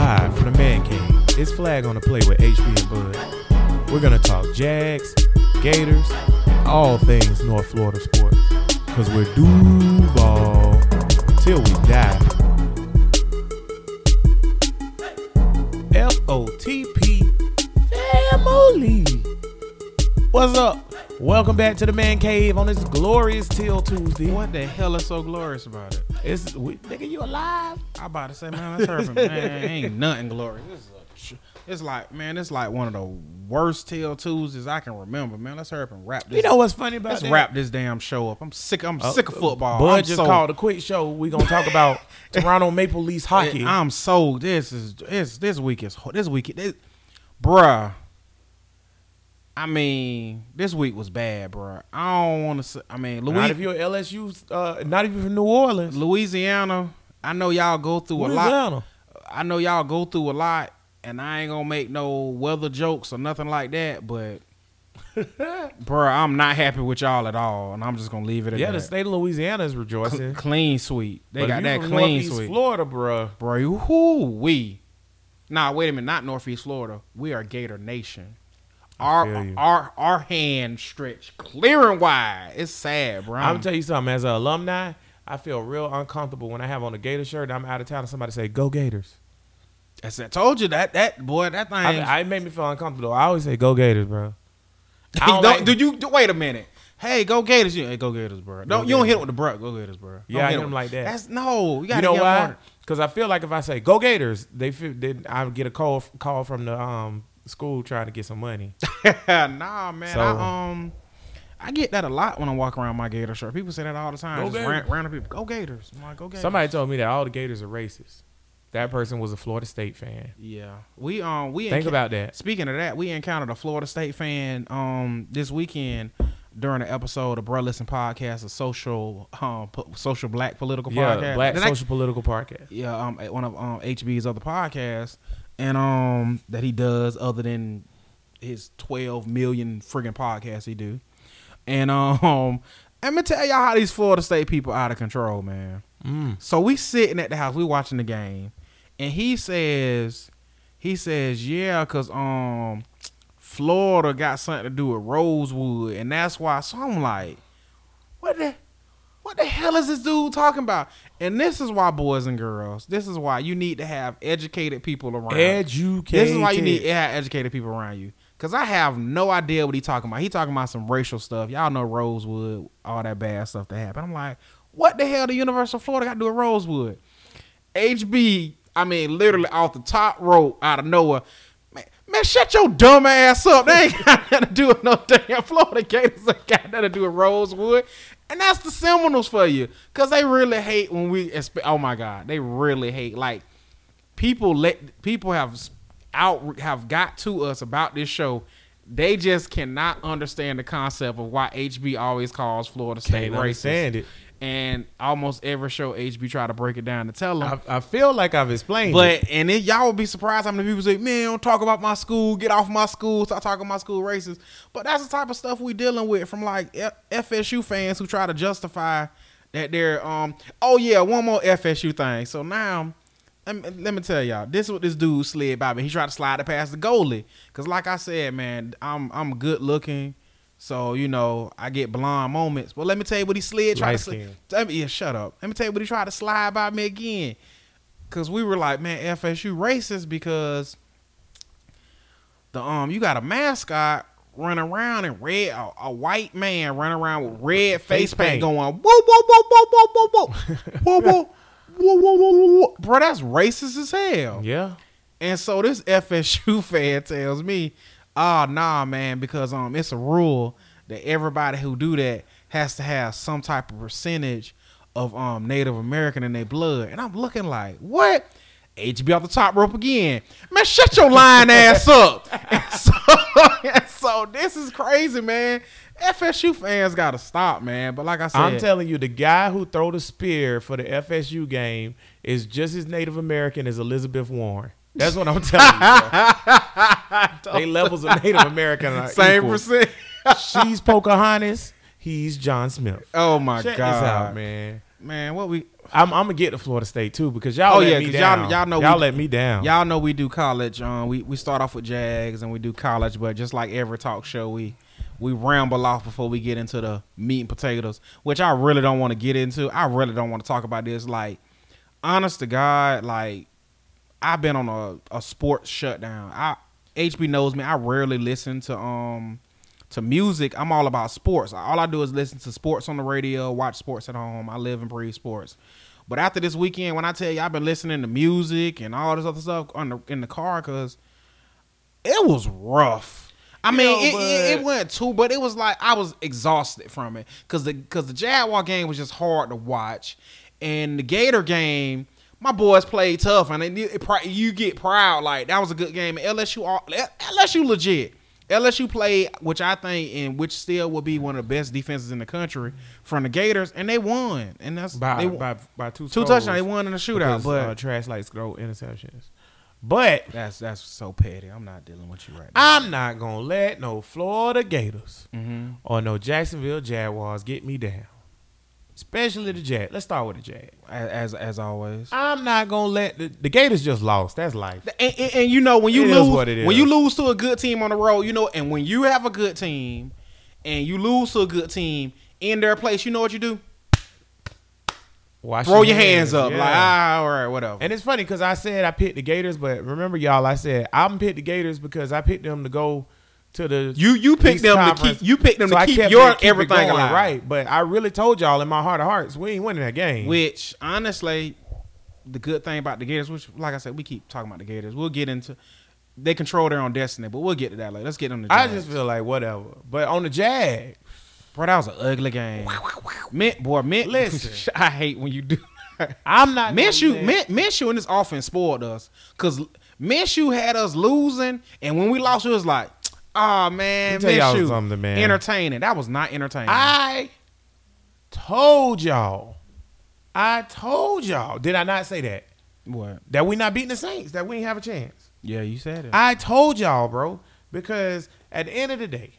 Live from the Man Cave, it's Flag on the Play with HB and Bud. We're gonna talk Jags, Gators, all things North Florida sports. Cause we're Duval till we die. F-O-T-P family. What's up? Welcome back to the Man Cave on this glorious Till Tuesday. What the hell is so glorious about it? It's we, nigga, you alive? I about to say, man, that's hurting. man, ain't nothing glorious. This is a, tr- it's like, man, it's like one of the worst Till Tuesdays I can remember, man. Let's hurry up and wrap this. You know what's funny about Let's that? wrap this damn show up. I'm sick. I'm Uh, sick of football. Bud I'm just so, called a quick show. We gonna talk about Toronto Maple Leafs hockey. I'm so. This is this this week is this week. This, bruh. I mean, this week was bad, bro. I don't want to say. I mean, not Louis, if you're LSU, uh, not even from New Orleans. Louisiana. I know y'all go through a lot. I know y'all go through a lot, and I ain't gonna make no weather jokes or nothing like that. But, bro, I'm not happy with y'all at all, and I'm just gonna leave it at that. Yeah, the state of Louisiana is rejoicing. clean sweet. They But got that from clean Northeast sweet, Florida, bro. bro. Whoo we. Nah, wait a minute. Not Northeast Florida. We are Gator Nation. Our our our hand stretched clear and wide. It's sad, bro. I'm gonna tell you something. As an alumni, I feel real uncomfortable when I have on a Gator shirt. and I'm out of town, and somebody say, "Go Gators." I said, told you that that boy that thing. I, I made me feel uncomfortable. I always say, "Go Gators, bro." I don't, don't like- do you do, wait a minute? Hey, go Gators! You, hey, go Gators, bro. Don't you don't hit it with the bro. Go Gators, bro. Don't Yeah, I hit it 'em with- like that. That's no. You, gotta You know why? Because I feel like if I say "Go Gators," they feel I get a call call from the um school trying to get some money. nah, man. So- I, um, I get that a lot when I walk around my Gator shirt. People say that all the time. Go Just Gators. ran- random people. Go Gators. I'm like, go Gators. Somebody told me that all the Gators are racist. That person was a Florida State fan. Yeah, we um we Think enca- about that. Speaking of that, we encountered a Florida State fan um this weekend during the episode of Bruh Listen Podcast, a social um po- social black political Yeah, podcast. Black Did I- Social Political Podcast. yeah, um, one of um HB's other podcasts, and um that he does other than his twelve million friggin' podcasts he do, and um let me tell y'all how these Florida State people out of control, man. Mm. So we sitting at the house, we watching the game, and he says, he says, yeah, cause um Florida got something to do with Rosewood, and that's why. So I'm like, what the, what the hell is this dude talking about? And this is why, boys and girls, this is why you need to have educated people around. Educated. This is why you need to have educated people around you. Cause I have no idea what he talking about. He talking about some racial stuff. Y'all know Rosewood, all that bad stuff that happened. I'm like, what the hell the University of Florida got to do with Rosewood? HB, I mean, literally off the top rope out of nowhere. Man, man, shut your dumb ass up. They ain't got nothing to do with no damn Florida Gators. Ain't got nothing to do with Rosewood. And that's the Seminoles for you. Cause they really hate when we, expe- oh my God, they really hate. Like, people let people have out have got to us about this show. They just cannot understand the concept of why HB always calls Florida State Can't racist. understand it. And almost every show HB try to break it down to tell them. I, I feel like I've explained. it. But and then y'all would be surprised how many people say, "Man, don't talk about my school. Get off my school. Stop talking about my school racist." But that's the type of stuff we dealing with from like F- FSU fans who try to justify that they're um. Oh yeah, one more FSU thing. So now. Let me, let me tell y'all, this is what this dude slid by me. He tried to slide it past the goalie. Cause like I said, man, I'm I'm good looking. So, you know, I get blonde moments. But let me tell you what he slid. Tried to slid. Light-skinned. Let me, yeah, shut up. Let me tell you what he tried to slide by me again. Cause we were like, man, FSU racist because the um you got a mascot running around in red, a, a white man running around with red face, Face paint paint. going whoa whoa whoa whoa whoa whoa whoa whoa whoa whoa whoa whoa whoa whoa bro that's racist as hell. yeah, And so this FSU fan tells me, "Oh nah, man, because um it's a rule that everybody who do that has to have some type of percentage of um Native American in their blood." And I'm looking like, "What?" HB off the top rope again. Man, shut your lying ass up. And so, and so this is crazy, man. FSU fans gotta stop, man. But like I said, I'm telling you, the guy who throw the spear for the FSU game is just as Native American as Elizabeth Warren. That's what I'm telling you. They levels of Native American are same equal. percent. She's Pocahontas. He's John Smith. Oh my Check god, this out, man. man, what we I'm, I'm gonna get to Florida State too because y'all Oh, let yeah, me down. y'all- y'all know y'all we- let me down. Y'all know we do college. Um, we we start off with Jags and we do college, but just like every talk show, we we ramble off before we get into the meat and potatoes, which I really don't want to get into. I really don't want to talk about this. Like, honest to God, like I've been on a, a sports shutdown. I HB knows me. I rarely listen to um to music. I'm all about sports. All I do is listen to sports on the radio, watch sports at home. I live and breathe sports. But after this weekend, when I tell you I've been listening to music and all this other stuff on the, in the car, cause it was rough. I You mean, know, it, it, it went too, but it was like I was exhausted from it, cause the cause the Jaguar game was just hard to watch, and the Gator game, my boys played tough, and it, it, pri- you get proud like that was a good game. LSU, all- LSU legit. LSU played, which I think, and which still will be one of the best defenses in the country from the Gators, and they won, and that's by, they, by by two two touchdowns. They won in the shootout, because, but uh, trash like throw interceptions. But that's that's so petty. I'm not dealing with you right now. I'm not gonna let no Florida Gators Mm-hmm. or no Jacksonville Jaguars get me down. Especially the Jag. Let's start with the Jag. As, as always. I'm not gonna let the, the Gators just lost. That's life. And, and, and you know when you It lose when you lose to a good team on the road, you know, and when you have a good team and you lose to a good team in their place, you know what you do? Wash Throw your hands up, yeah. like ah, all right, whatever. And it's funny because I said I picked the Gators, but remember y'all, I said I'm picked the Gators because I picked them to go to the you you picked them to Conference. keep you picked them So I to keep your keep everything going, alive, right. But I really told y'all in my heart of hearts, we ain't winning that game. Which honestly, the good thing about the Gators, which like I said, we keep talking about the Gators. We'll get into they control their own destiny, but we'll get to that later. Let's get on the. I just feel like whatever. But on the Jag, bro, that was an ugly game. Mint, boy, mint. Listen. I hate when you do. I'm not Minshew, Min, Minshew in this offense spoiled us because Minshew had us losing, and when we lost, it was like, oh man, tell y'all Minshew, something, man. entertaining. That was not entertaining. I told y'all. I told y'all. Did I not say that? what? That we not beating the Saints. That we ain't have a chance. Yeah, you said it. I told y'all, bro, because at the end of the day,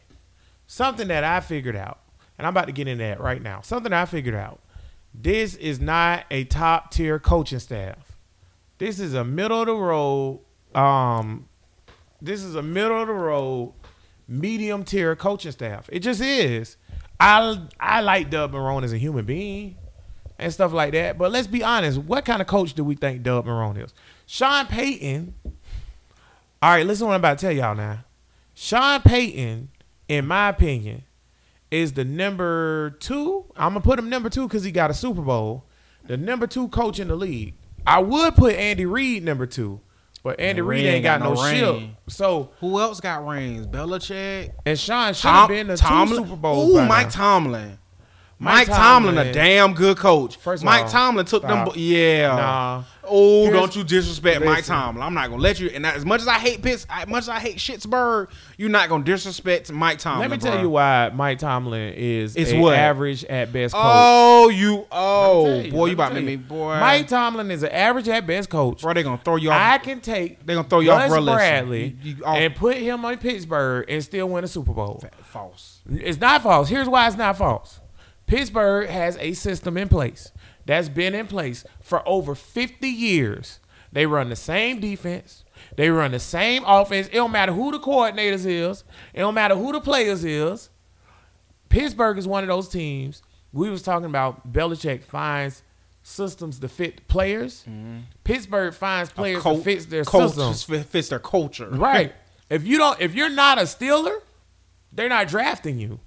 something that I figured out, and I'm about to get into that right now. Something I figured out. This is not a top tier coaching staff. This is a middle of the road. Um, this is a middle of the road, medium tier coaching staff. It just is. I I like Doug Marrone as a human being and stuff like that. But let's be honest. What kind of coach do we think Doug Marrone is? Sean Payton. All right, listen what I'm about to tell y'all now. Sean Payton, in my opinion, is the number two. I'm gonna put him number two because he got a Super Bowl. The number two coach in the league. I would put Andy Reid number two, but Andy Yeah, Reid Reid ain't got, no, ship. ring. So Who else got rings? Belichick, and Sean should have been the Tomlin. two Super Bowls. Ooh, by Mike now. Tomlin. Mike Mike, Tomlin, Tomlin. a damn good coach. First of Mike all, Tomlin took them. stop. bo- Yeah. Nah. Oh, Here's- don't you disrespect Mike listen. Tomlin. I'm not gonna let you. And as much as I hate Pitts, as much as I hate Schittsburg, you're not gonna disrespect Mike Tomlin. Let me tell you why Mike Tomlin is It's what? average at best coach. Oh, you. Oh, you, boy, you about to make me, boy. Mike Tomlin is an average at best coach. bro, they gonna throw you off. I can take They gonna throw you off. Bradley You- you oh. and put him on Pittsburgh and still win a Super Bowl. false. It's not false. Here's why it's not false. Pittsburgh has a system in place that's been in place for over 50 years. They run the same defense. They run the same offense. It don't matter who the coordinators is. It don't matter who the players is. Pittsburgh is one of those teams. We was talking about Belichick finds systems to fit players. Mm-hmm. Pittsburgh finds players that fits their system. fits their culture. Right. If you don't, if you're not a Steeler, they're not drafting you.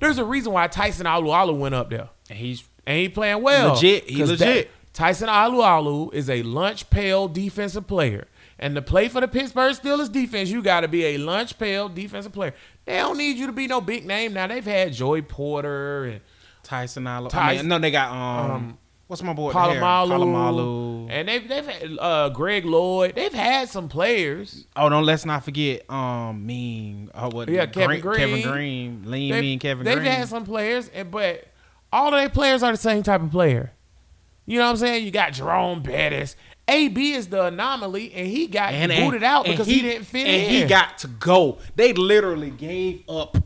There's a reason why Tyson Alualu went up there, And he's and he playing well. Legit. He 'Cause legit. Tyson Alualu is a lunch pail defensive player, and to play for the Pittsburgh Steelers defense, you got to be a lunch pail defensive player. They don't need you to be no big name now. They've had Joey Porter and Tyson Allo. I mean, no, they got um, Um, what's my boy? with the hair? Polamalu, Polamalu. and they've they've had uh, Greg Lloyd. They've had some players. Oh, don't let's not forget um, mean. Oh, what? Yeah, Kevin Kevin Greene. Greene, lean, They've- mean Kevin they've Greene. had some players, and but all of their players are the same type of player. You know what I'm saying? You got Jerome Bettis. AB is the anomaly, and he got booted out because he, didn't fit and in. he got to go. They literally gave up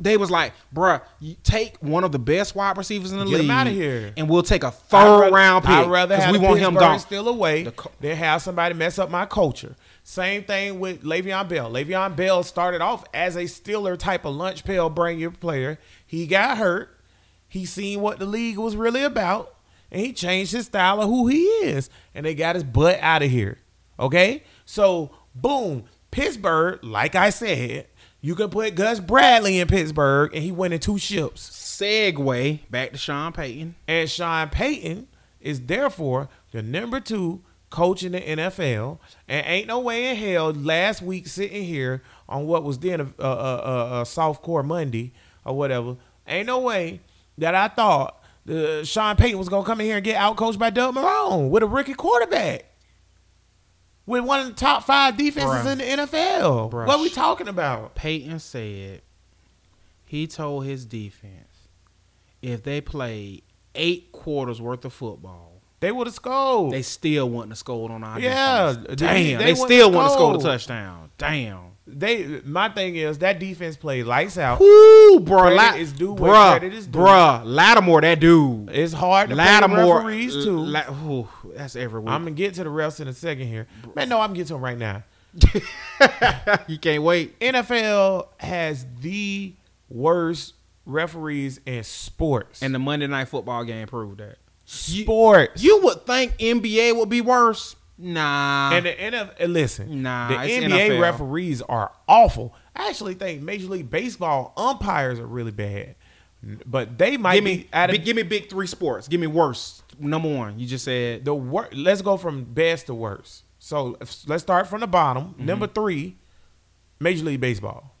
They was like, bruh, you take one of the best wide receivers in the Get league him outta here. and we'll take a I'd third rather- round pick. I'd rather have we want him gone. still away The co- than have somebody mess up my culture. Same thing with Le'Veon Bell. Le'Veon Bell started off as a Steeler type of lunch pail bring your player. He got hurt. He seen what the league was really about, and he changed his style of who he is. And they got his butt out of here. Okay, so boom, Pittsburgh. Like I said, you can put Gus Bradley in Pittsburgh, and he went in two ships. segue back to Sean Payton. And Sean Payton is therefore the number two coach in the NFL. And ain't no way in hell last week sitting here on what was then a, a, a, a, soft core Monday or whatever. Ain't no way that I thought the Sean Payton was gonna come in here and get outcoached by Doug Marrone with a rookie quarterback. With one of the top five defenses Bruh. in the NFL. Bruh. What are we talking about? Payton said he told his defense if they played eight quarters worth of football, They would have scored. they still wouldn't have scored on our Yeah, defense. they- Damn, they they, wouldn't still wouldn't have scored a touchdown. Damn. They my thing is that defense played lights out. Ooh, bro. Credit La- is due where bruh, credit is due. Bruh, Lattimore, that dude. It's hard to Lattimore. play referees uh, too. La- ooh, that's every week. I'm gonna get to the refs in a second here. Man, no, I'm getting to them right now. you can't wait. NFL has the worst referees in sports. And the Monday night football game proved that. sports. You would think NBA would be worse. Nah. and the NFL, listen, Nah, the NBA NFL. referees are awful. I actually think Major League Baseball umpires are really bad, but they might give me, be big, give me big three sports. Give me worst. Number one. You just said the worst. Let's go from best to worst. So let's start from the bottom. Mm-hmm. Number three, Major League Baseball.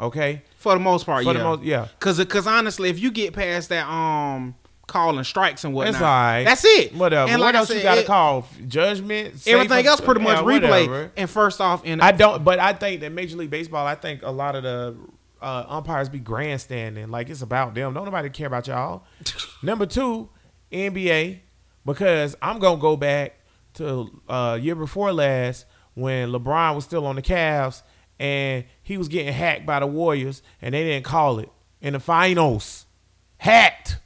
Okay, for the most part, For yeah. the most- yeah. Cause, cause honestly, if you get past that, um, calling strikes and whatnot, That's all right. That's it. whatever. And what like I else you got to call judgment? Everything else pretty much yeah, replay. whatever. And first off, in I don't, but I think that Major League Baseball. I think a lot of the uh, umpires be grandstanding, like it's about them. Don't nobody care about y'all. Number two, NBA, because I'm gonna go back to uh, year before last when LeBron was still on the Cavs and he was getting hacked by the Warriors and they didn't call it in the finals. Hacked,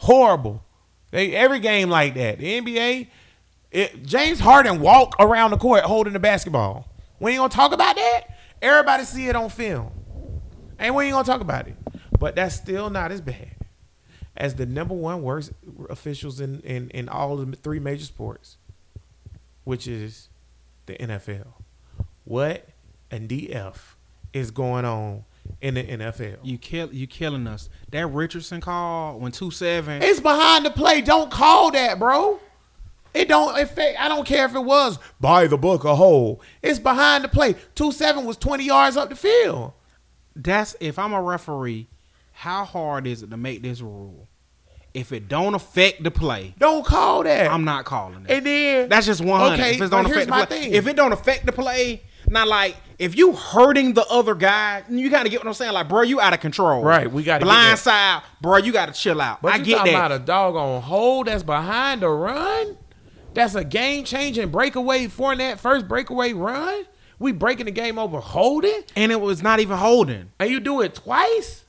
horrible. They every game like that. The NBA, it, James Harden walk around the court holding the basketball. We ain't gonna talk about that. Everybody see it on film, and we ain't gonna talk about it. But that's still not as bad as the number one worst officials in in, in all the three major sports, which is the NFL. What and DF is going on in the NFL? you kill you killing us. That Richardson call when two seven. It's behind the play. Don't call that, bro. It don't affect. I don't care if it was by the book a hole. It's behind the play. Two seven was twenty yards up the field. That's if I'm a referee. How hard is it to make this rule? If it don't affect the play, Don't call that. I'm not calling it. and then That's just one hundred. Okay, if it but don't here's affect the my play, thing. if it don't affect the play, not like if you hurting the other guy, you gotta get what I'm saying. Like, bro, you out of control. Right, we gotta get blind that. side, bro. You gotta chill out. But I you get talking that. about a doggone hold that's behind the run. That's a game changing breakaway for that first breakaway run. We breaking the game over holding, and it was not even holding. and you do it twice.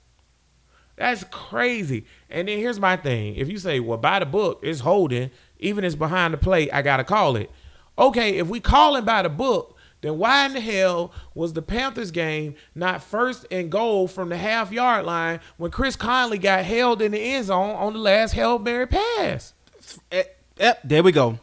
That's crazy. And then here's my thing: if you say, "Well, by the book, it's holding," even if it's behind the plate, I gotta call it. Okay, if we call it by the book, then why in the hell was the Panthers game not first and goal from the half yard line when Chris Conley got held in the end zone on the last Hail Mary pass? Eh, Yep, there we go.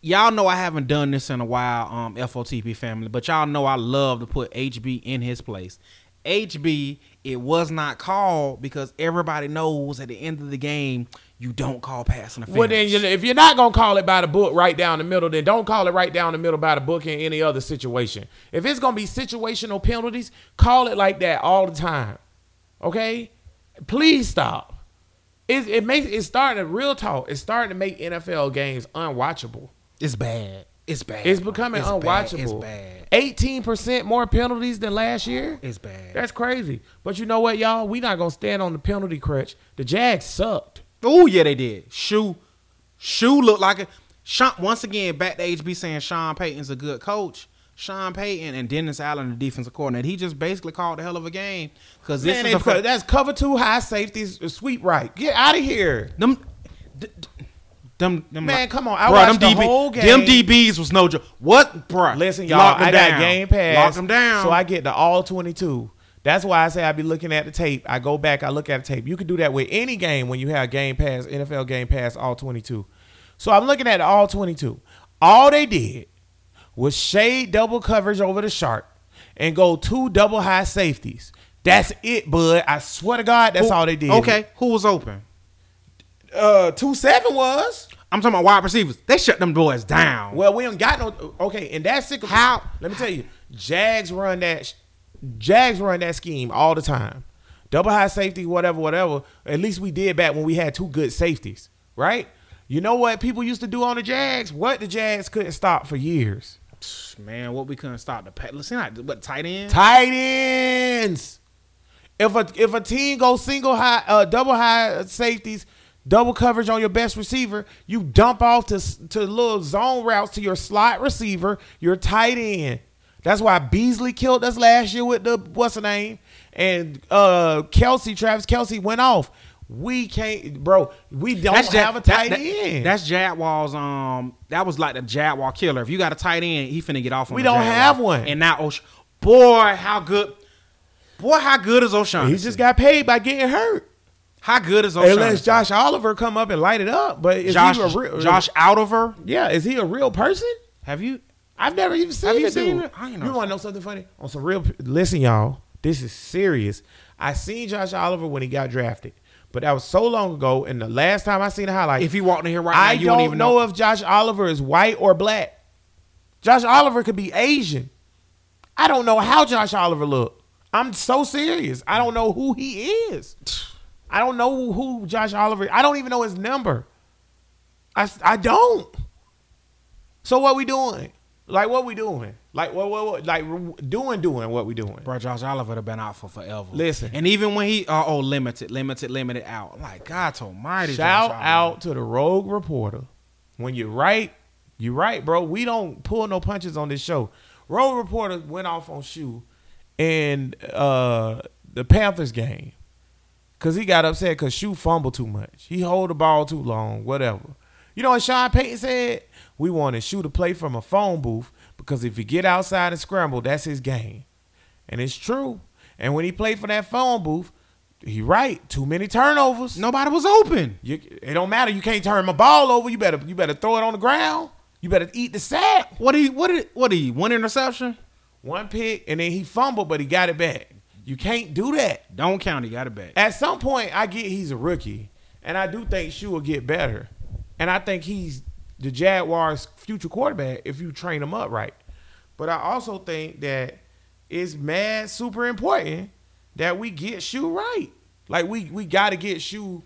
Y'all know I haven't done this in a while, um, FOTP family, but y'all know I love to put HB in his place. HB, it was not called because everybody knows at the end of the game you don't call pass interference. Well, then, you- if you're not gonna call it by the book right down the middle, then don't call it right down the middle by the book in any other situation. If it's gonna be situational penalties, call it like that all the time. Okay, please stop. It, it makes it's starting to real talk. It's starting to make NFL games unwatchable. it's bad. It's bad. It's becoming It's bad. unwatchable. It's bad. Eighteen percent more penalties than last year. It's bad. That's crazy. But you know what, y'all? We not gonna stand on the penalty crutch. The Jags sucked. Oh yeah, they did. Shoe, shoe looked like a. Sean, once again, back to HB saying Sean Payton's a good coach. Sean Payton and Dennis Allen, the defensive coordinator. He just basically called a hell of a game because this Man, is the that's cover two high safeties, uh, sweep right. Get out of here. them. d- d- Them, them Man, come on. I Bruh, watched them the DB whole game. Them. DBs was no joke. What, bro? Listen, y'all, I got Game Pass. Lock them down. So I get the all 22. That's why I say I be looking at the tape. I go back, I look at the tape. You can do that with any game when you have Game Pass, NFL Game Pass, all 22. So I'm looking at all 22. All they did was shade double coverage over the shark and go two double high safeties. That's it, bud. I swear to God, that's Who- all they did. Okay, who was open? Uh, two seven was. I'm talking about wide receivers. They shut them boys down. Well, we don't got no. Okay, and that's sick. How- Let me tell you, Jags run that. Jags run that scheme all the time. Double high safety, whatever, whatever. At least we did back when we had two good safeties, right? You know what people used to do on the Jags? What the Jags couldn't stop for years. Man, what we couldn't stop the pet. Listen, not what tight ends? Tight ends. If a if a team goes single high, uh, double high safeties, double coverage on your best receiver, you dump off to to little zone routes to your slot receiver, your tight end. That's why Beasley killed us last year with the what's the name, and uh Kelce, Travis Kelce went off. We can't, bro. We don't Ja- have a tight that- end. That's Jaguars. Um, that was like the Jaguar killer. If you got a tight end, he finna get off. On We don't Jaguar. have one. And now, Osh- boy, how good? Boy, how good is O'Shaughnessy? he just got paid by getting hurt. how good is O'Shaughnessy? Unless Josh Oliver come up and light it up, but is Josh, he a real, Josh Outover. Yeah, is he a real person? Have you? I've never even seen Have you the seen dude. it? I ain't You want to know something funny? On some real, listen, y'all. This is serious. I seen Josh Oliver when he got drafted, but that was so long ago. And the last time I seen a highlight, If he walked in here right now, I you don't even know, know. if Josh Oliver is white or black. Josh Oliver could be Asian. I don't know how Josh Oliver look. I'm so serious. I don't know who he is. I don't know who Josh Oliver. I don't even know his number. I, I don't. So what we doing? Like what we doing? Like what what, what like doing doing what we doing? Bro, Josh Oliver have been out for forever. Listen. and even when he uh, oh limited, limited, limited out. Like God Almighty, Shout out to the rogue reporter. When you're right, you're right, bro. We don't pull no punches on this show. Rogue reporter went off on shoe in uh, the Panthers game because he got upset because shoe fumbled too much. He hold the ball too long, whatever. You know what Sean Payton said? We wanted shoe to play from a phone booth because if he get outside and scramble, that's his game. And it's true. And when he played for that phone booth, he right. Too many turnovers. Nobody was open. You, it don't matter. You can't turn my ball over. You better you better throw it on the ground. You better eat the sack. What he? What did? What he? One interception? One pick and then he fumbled, but he got it back. You can't do that. Don't count. He got it back. At some point, I get he's a rookie, and I do think Shu will get better, and I think he's the Jaguars' future quarterback if you train him up right. But I also think that it's mad super important that we get Shoe right. Like we we got to get Shoe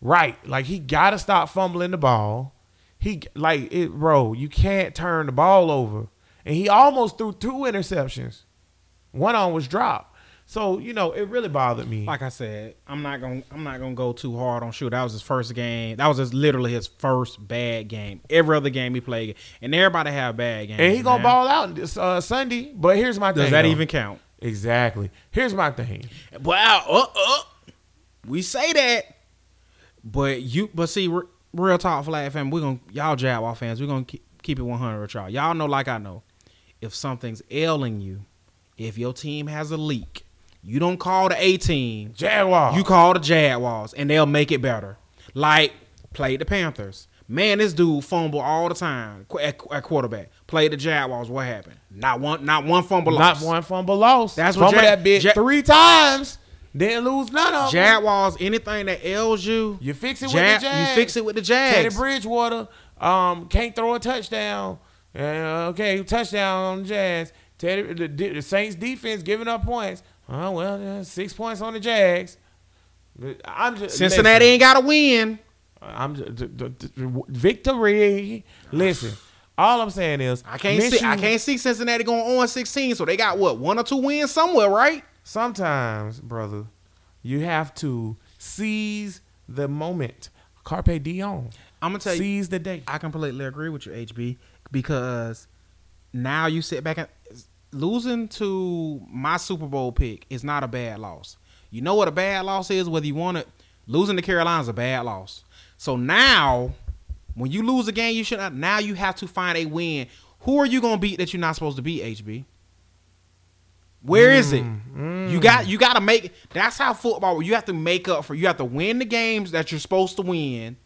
right. Like he got to stop fumbling the ball. He like it, bro. You can't turn the ball over, and he almost threw two interceptions. One on was dropped. So you know it really bothered me. Like I said, I'm not gonna. I'm not gonna go too hard on Shoe. That was his first game. That was his, literally his first bad game. Every other game he played, and everybody have bad games. and he gonna man. ball out this uh, Sunday. But here's my Does thing. Does that though. even count? exactly? Here's my thing. Wow. Uh, uh, we say that, but you. But see, re- real talk, flag fam. We're gonna y'all Jaguar fans. We're gonna keep, keep it 100 with y'all. Y'all know, like I know, if something's ailing you, if your team has a leak, you don't call the A team. Jaguar. You call the Jaguars, and they'll make it better. Like played the Panthers. Man, this dude fumble all the time at, at quarterback. Played the Jaguars. What happened? Not one. Not one fumble. not loss. Not one fumble loss. That's what fumble Jag- that bit Jag- three times. Didn't lose none of them. Jaguars. Anything that ails you, You fix it with the Jags. You fix it with the Jazz. Teddy Bridgewater um, can't throw a touchdown. Uh, okay, touchdown on the Jags. Teddy, the, the Saints defense giving up points. Oh well, uh, six points on the Jags. I'm just Cincinnati listen, ain't got to win. I'm just, d- d- d- victory. Listen, all I'm saying is I can't see. I can't see Cincinnati going on 16. So they got what one or two wins somewhere, right? Sometimes, brother, you have to seize the moment. Carpe diem. I'm gonna tell you. Seize the day. I completely agree with you, HB, because now you sit back and losing to my Super Bowl pick is not a bad loss. You know what a bad loss is? Whether you want it, losing to Carolina is a bad loss. So now, when you lose a game, you should not. Now you have to find a win. Who are you gonna beat that you're not supposed to beat? HB. Where is it? Mm, you mm. got you got to make. That's how football. You have to make up for. You have to win the games that you're supposed to win,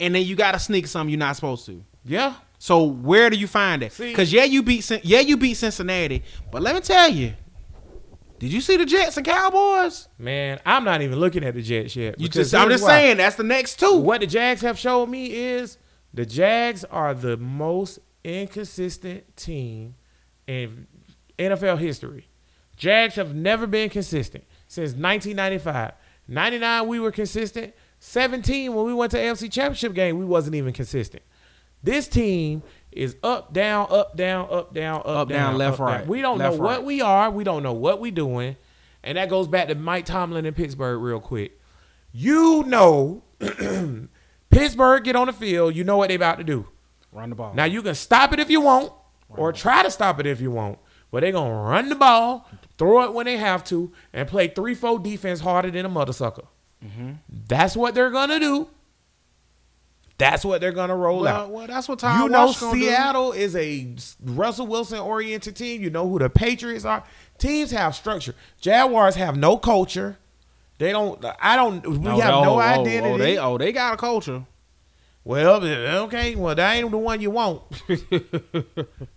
and then you got to sneak some you're not supposed to. Yeah. So where do you find it? Because yeah, you beat yeah you beat Cincinnati, but let me tell you, did you see the Jets and Cowboys? Man, I'm not even looking at the Jets yet. You just I'm just why. saying that's the next two. What the Jags have showed me is the Jags are the most inconsistent team in NFL history. Jags have never been consistent since 1995. 99 we were consistent. 17 when we went to AFC Championship game we wasn't even consistent. This team is up down up down up down up, Up, down, left, up, down. right. We don't Left, know right. what we are. We don't know what we doing. And that goes back to Mike Tomlin in Pittsburgh real quick. You know Pittsburgh get on the field, you know what they about to do. Run the ball. Now you can stop it if you want, or try to stop it if you want. But they're gonna run the ball, throw it when they have to, and play three, four defense harder than a mother sucker. Mm-hmm. That's what they're gonna do. That's what they're gonna roll well, out. well, that's what Tom You know gonna do. Seattle is a Russell Wilson oriented team. You know who the Patriots are. Teams have structure. Jaguars have no culture. They don't. I don't. We Oh, have oh, no oh, identity. Oh, they oh they got a culture. Well, eh, okay. Well, that ain't the one you want.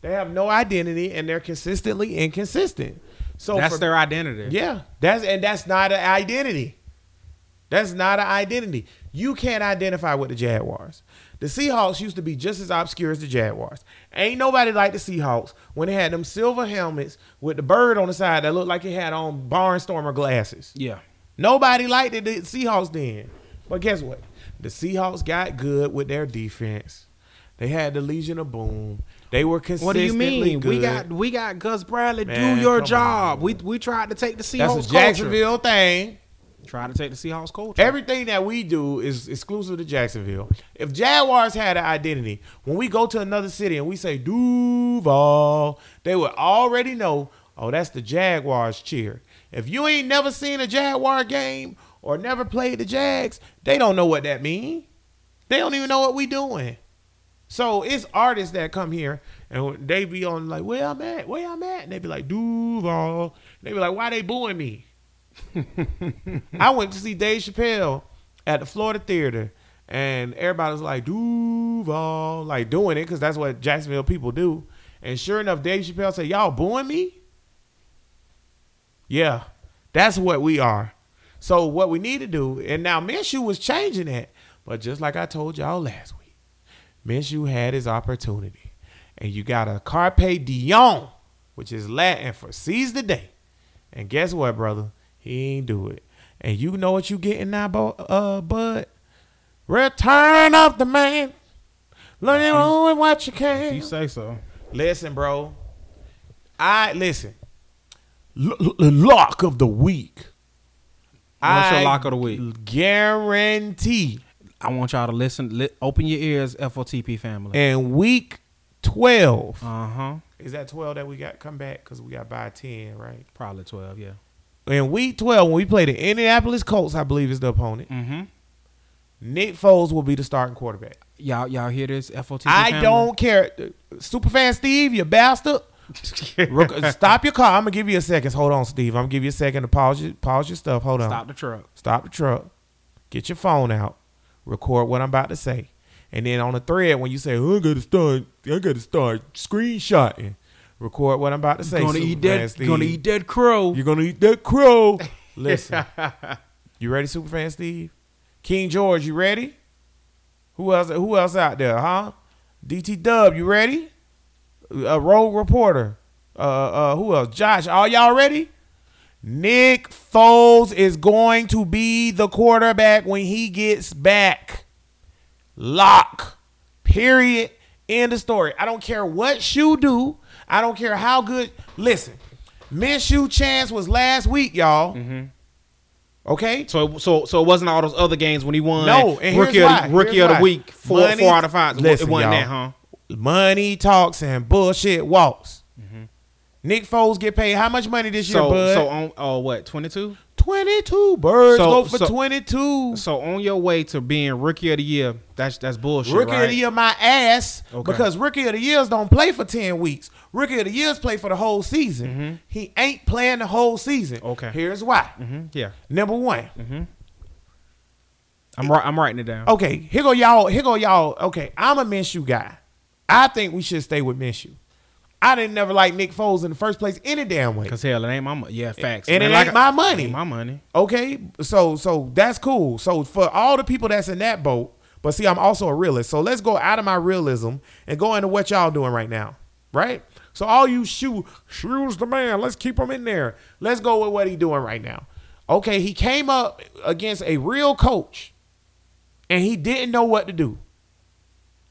they have no identity and they're consistently inconsistent. So That's for- their identity. yeah. That's and that's not an identity. That's not an identity. You can't identify with the Jaguars. The Seahawks used to be just as obscure as the Jaguars. Ain't nobody like the Seahawks when they had them silver helmets with the bird on the side that looked like it had on barnstormer glasses. Yeah. Nobody liked it, the Seahawks then. But guess what? The Seahawks got good with their defense. They had the Legion of Boom. They were consistently What do you mean? good. We got we got Gus Bradley. Man, do your job. on. We we tried to take the Seahawks That's a culture. Jacksonville thing. Tried to take the Seahawks culture. Everything that we do is exclusive to Jacksonville. If Jaguars had an identity, when we go to another city and we say Duval, they would already know, oh, that's the Jaguars cheer. If you ain't never seen a Jaguar game or never played the Jags, they don't know what that means. They don't even know what we doing. So it's artists that come here and they be on like, where I'm at, where I'm at, and they be like Duval. They be like, why they booing me? I went to see Dave Chappelle at the Florida Theater, and everybody was like Duval, like doing it because that's what Jacksonville people do. And sure enough, Dave Chappelle said, "Y'all booing me?" Yeah, that's what we are. So what we need to do, and now Minshew was changing that, but just like I told y'all last week, Minshew had his opportunity, and you got a carpe diem, which is Latin for seize the day. And guess what, brother? He ain't do it. And you know what you getting now, bo- uh, bud? Return of the man. Learn on what you If can. you say so. Listen, bro. I listen. L- l- lock of the week. What's your lock of the week? Guarantee I want y'all to listen. Li- open your ears, FOTP family. And week twelve. Uh huh. Is that twelve that we got come back? Because we got by ten, right? Probably twelve. Yeah. In week twelve, when we play the Indianapolis Colts, I believe is the opponent. Mm-hmm. Nick Foles will be the starting quarterback. Y'all y'all hear this? FOTP. I family? don't care. Superfan Steve, you bastard. Stop your car. I'm gonna give you a second. Hold on, Steve. I'm gonna give you a second to pause your pause your stuff. Hold on. Stop the truck. Stop the truck. Get your phone out. Record what I'm about to say. And then on the thread, when you say, oh, I gotta start, I gotta start screenshotting. Record what I'm about to say. gonna eat that. Steve. Gonna eat that crow. You're gonna eat that crow. Listen. you ready, Superfan Steve? King George, you ready? Who else who else out there, huh? DT Dub, you ready? A rogue reporter. Uh uh who else? Josh, are y'all ready? Nick Foles is going to be the quarterback when he gets back. Lock. Period. End of story. I don't care what shoe do. I don't care how good. Listen, Minshew chance was last week, y'all. Okay. So so so it wasn't all those other games when he won. No, and rookie here's of, why. rookie Here's of the why. week four Money- four out of five. Listen, it wasn't y'all. that, huh? money talks and bullshit walks. Nick Foles get paid how much money this year, Mm-hmm. So bud? so on oh what twenty two. 22 birds So- go for so- 22. So on your way to being rookie of the year, that's that's bullshit. Rookie right? of the year, my ass. Okay. Because rookie of the years don't play for 10 weeks. Rookie of the years play for the whole season. He ain't playing the whole season. Mm-hmm. Okay. Here's why. Mhm, Yeah, Number one. I'm right. I'm writing it down. Okay, here go y'all. Here go y'all. Okay, I'm a Minshew guy. I think we should stay with Minshew. I didn't never like Nick Foles in the first place any damn way. Cause hell, it ain't my money. Yeah, facts. And Man, it like ain't my money. ain't my money. Okay, so so that's cool. So for all the people that's in that boat, but see, I'm also a realist. So let's go out of my realism and go into what y'all doing right now, right? So all you shoe shoes the man. Let's keep him in there. Let's go with what he doing right now. Okay, he came up against a real coach, and he didn't know what to do.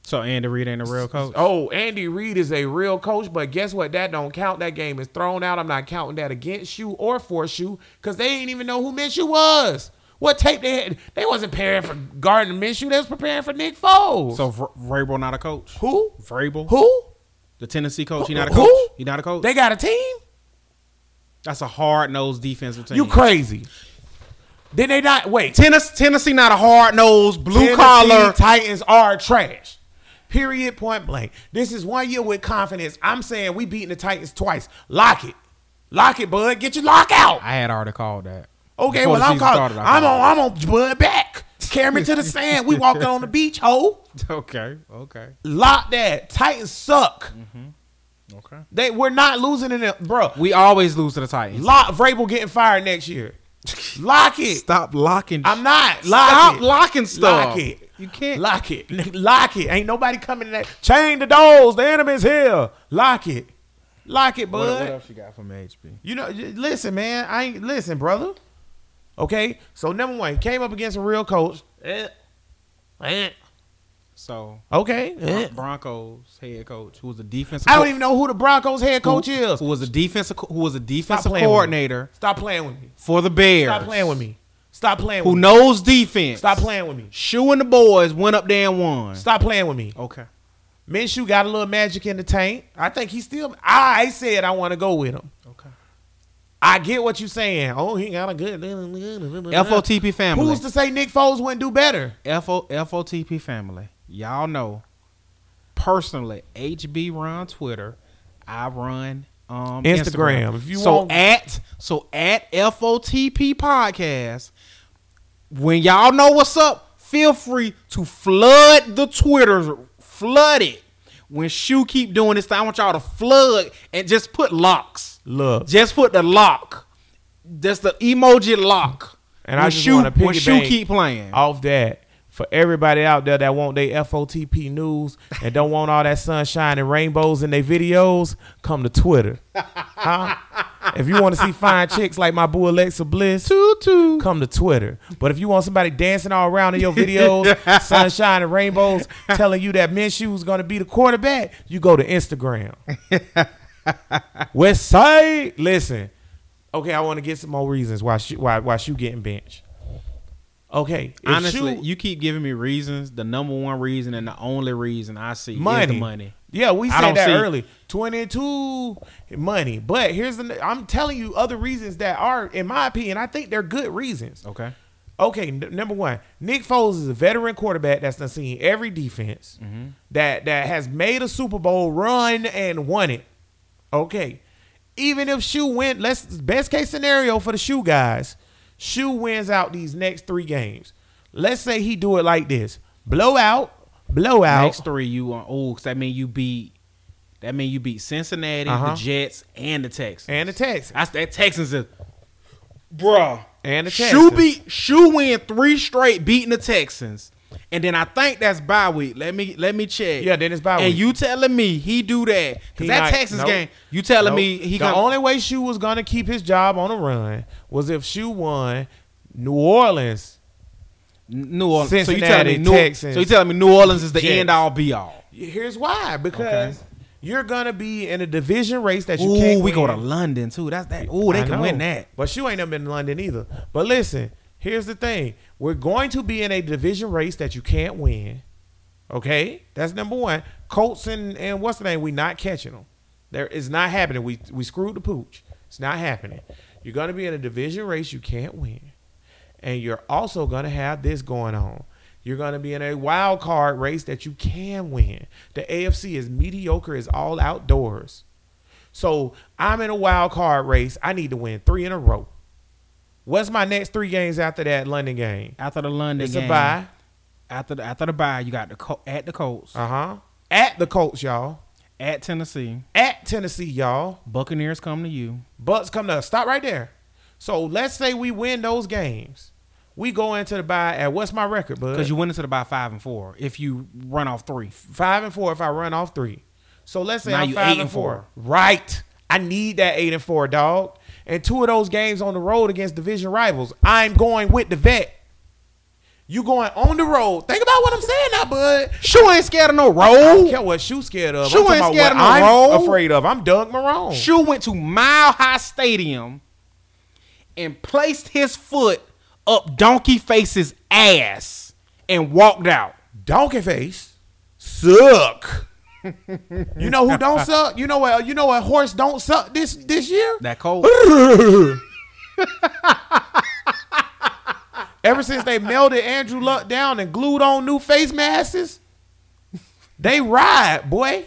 So Andy Reid ain't a real coach. Oh, Andy Reid is a real coach, but guess what? That don't count. That game is thrown out. I'm not counting that against you or for you because they didn't even know who Minshew was. What tape they had? They wasn't preparing for Gardner Minshew. They was preparing for Nick Foles. So Vr- Vrabel not a coach. who? Vrabel, Who? the Tennessee coach. He not a Who? coach. He not a coach. They got a team? That's a hard nosed defensive team. You crazy? Did they not wait? Tennessee, Tennessee not a hard nosed blue Tennessee collar. Titans are trash. Period. Point blank. This is one year with confidence. I'm saying we beating the Titans twice. Lock it. Lock it, bud. Get your lock out. I had already called that. Okay, Before well I'm calling. started, I'm on. I'm on Bud back. Carry me to the sand. We walking on the beach. Ho. Okay, okay, lock that. Titans suck. Mm-hmm. okay. They we're not losing in it, bro. We always lose to the Titans. Lock Vrabel getting fired next year. Lock it. Stop locking. I'm not. Lock Stop it. locking stuff. Lock it. You can't. Lock it. Lock it. Ain't nobody coming in there. Chain the doors. The enemy's here. Lock it. Lock it, What, bud. what else you got from HB? You know, listen, man. I ain't listen, brother. Okay, so number one, he came up against a real coach. Eh. Eh. So Okay. eh. Broncos head coach, who was a defensive. I don't even know who the Broncos head coach is. Who was a defensive? Who was a Stop defensive me. coordinator Stop playing with me. for the Bears? Stop playing with me. Stop playing Who with me. Who knows defense? Stop playing with me. Shoe and the boys went up there and won. Stop playing with me. Okay. Minshew got a little magic in the tank. I think he still. I said I want to go with him. Okay. I get what you're saying. Oh, he got a good FOTP family. Who's to say Nick Foles wouldn't do better? FO, FOTP family. Y'all know personally, HB run Twitter. I run um, Instagram. Instagram. If you so want- at so at FOTP podcast, when y'all know what's up, feel free to flood the Twitter, flood it. When Shoe keep doing this, thing, I want y'all to flood and just put locks. Look, Just put the lock. Just the emoji lock. And when I just Shoe, wanna when Shoe keep playing. off that for everybody out there that want their FOTP news and don't want all that sunshine and rainbows in their videos, come to Twitter. Huh? If you want to see fine chicks like my boo Alexa Bliss, Tutu. come to Twitter. But if you want somebody dancing all around in your videos, sunshine and rainbows, telling you that Minshew is going to be the quarterback, you go to Instagram. West Side, listen. Okay, I want to get some more reasons why she, why why Shoe getting benched. Okay, Honestly, Shoe- you keep giving me reasons. The number one reason and the only reason I see is money, the money. Yeah, we said that early. Twenty two money, but here's the. I'm telling you other reasons that are, in my opinion, I think they're good reasons. Okay. Okay, n- number one, Nick Foles is a veteran quarterback that's done seen every defense Mm-hmm. that that has made a Super Bowl run and won it. Okay, even if Shoe went, let's best case scenario for the Shoe guys, Shoe wins out these next three games. Let's say he do it like this: blowout, blowout. Next three, you on. Oh, 'cause that mean you beat. That mean you beat Cincinnati, Uh-huh. the Jets, and the Texans. and the Texans. That Texans is, bruh. And the Texans. Shoe beat Shoe win three straight beating the Texans, and then I think that's bye week. Let me let me check. Yeah, then it's bye And you telling me he do that because that not- Texans nope. game? You telling Nope. me he the only way Shoe was gonna keep his job on a run was if Shoe won New Orleans. New Orleans? so you Cincinnati, telling me New, Texans, So you telling me New Orleans is the Jets. end all be all? Here's why: because you're gonna be in a division race that you Ooh, can't. we go win. to London too. That's that. Ooh, they I can know. win that. But Shoe ain't never been in London either. But listen, here's the thing: we're going to be in a division race that you can't win. Okay, that's number one. Colts and, and what's the name? We not catching them. There is not happening. We we screwed the pooch. It's not happening. You're gonna be in a division race you can't win, and you're also gonna have this going on. You're gonna be in a wild card race that you can win. The AFC is mediocre as all outdoors. So I'm in a wild card race. I need to win three in a row. What's my next three games after that London game? After the London It's game, a bye. After the after the bye, you got the Col- at the Colts, Uh huh. At the Colts, y'all. at Tennessee, At Tennessee, y'all. Buccaneers come to you. Bucks come to us. Stop right there. So let's say we win those games. We go into the bye at what's my record, bud? Because you went into the bye five and four. If you run off three, five and four if I run off three. So let's say Now I'm you five eight and and four. four. Right. I need that eight and four, dog. And two of those games on the road against division rivals. I'm going with the vet. You going on the road. Think about what I'm saying now, bud. Shoe ain't scared of no I don't road. care what shoe scared of. Shoe I'm ain't scared of no I'm road. afraid of. I'm Doug Marrone. Shoe went to Mile High Stadium and placed his foot up Donkey Face's ass and walked out. Donkey face suck. You know who don't suck? You know what? You know what horse don't suck this this year? That cold. Ever since they melted Andrew Luck down and glued on new face masks, they ride, boy.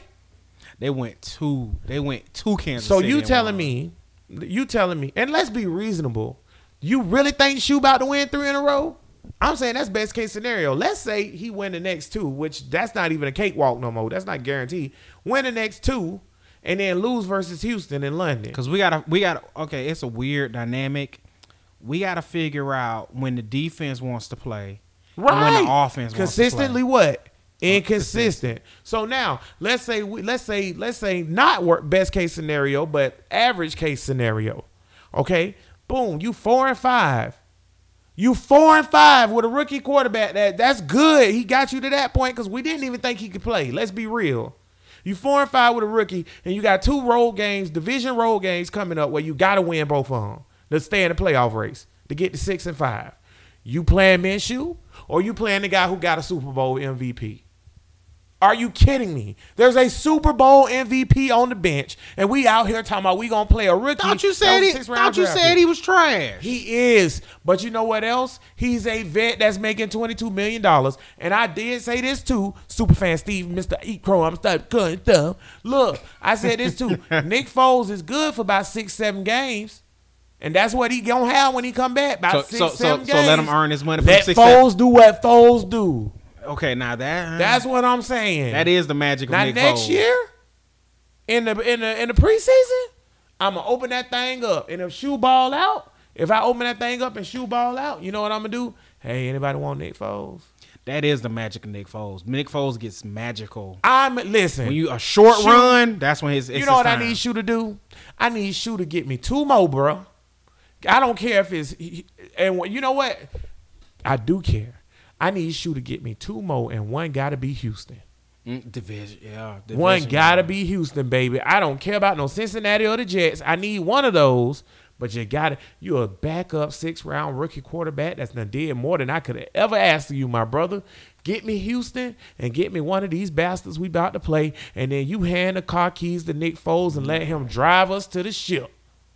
They went two. they went two Kansas. So City you telling me, you telling me, and let's be reasonable. You really think Shoe about to win three in a row? I'm saying that's best case scenario. Let's say he win the next two, which that's not even a cakewalk no more. That's not guaranteed. Win the next two, and then lose versus Houston in London. Cause we gotta we gotta okay, it's a weird dynamic. We gotta figure out when the defense wants to play, and Right. when the offense consistently what? Inconsistent. So now let's say we, let's say let's say not work best case scenario, but average case scenario. Okay, boom, you four and five. You four and five with a rookie quarterback. That that's good. He got you to that point because we didn't even think he could play. Let's be real. You four and five with a rookie, and you got two road games, division road games coming up where you got to win both of them to stay in the playoff race to get to six and five. You playing Minshew or you playing the guy who got a Super Bowl MVP? Are you kidding me? There's a Super Bowl MVP on the bench, and we out here talking about we gonna play a rookie. Thought you said he. Thought you said he was trash. He is, but you know what else? He's a vet that's making twenty-two million dollars, and I did say this too, superfan Steve, Mister Eat Crow. I'm starting cutting stuff. Look, I said this too. Nick Foles is good for about six, seven games, and that's what he gonna have when he come back. About So- six, so- so- seven so games. let him earn his money for Let six, Foles do what Foles do. Okay, now that That's what I'm saying. that is the magic of Now Nick next Foles. year, in the in the in the preseason, I'm gonna open that thing up, and if shoe ball out, if I open that thing up and shoe ball out, you know what I'm gonna do? Hey, anybody want Nick Foles? That is the magic of Nick Foles. Nick Foles gets magical. I'm listen. When you a short Shoot. run, that's when his. you know what I need Shoe to do? I need Shoe to get me two more, bro. I don't care if it's and you know what? I do care. I need you to get me two more, and one got to be Houston. Mm, division, yeah. One gotta yeah. be Houston, baby. I don't care about no Cincinnati or the Jets. I need one of those. But you gotta, you a backup six round rookie quarterback that's done did more than I could have ever asked of you, my brother. Get me Houston and get me one of these bastards we about to play, and then you hand the car keys to Nick Foles and let him drive us to the ship.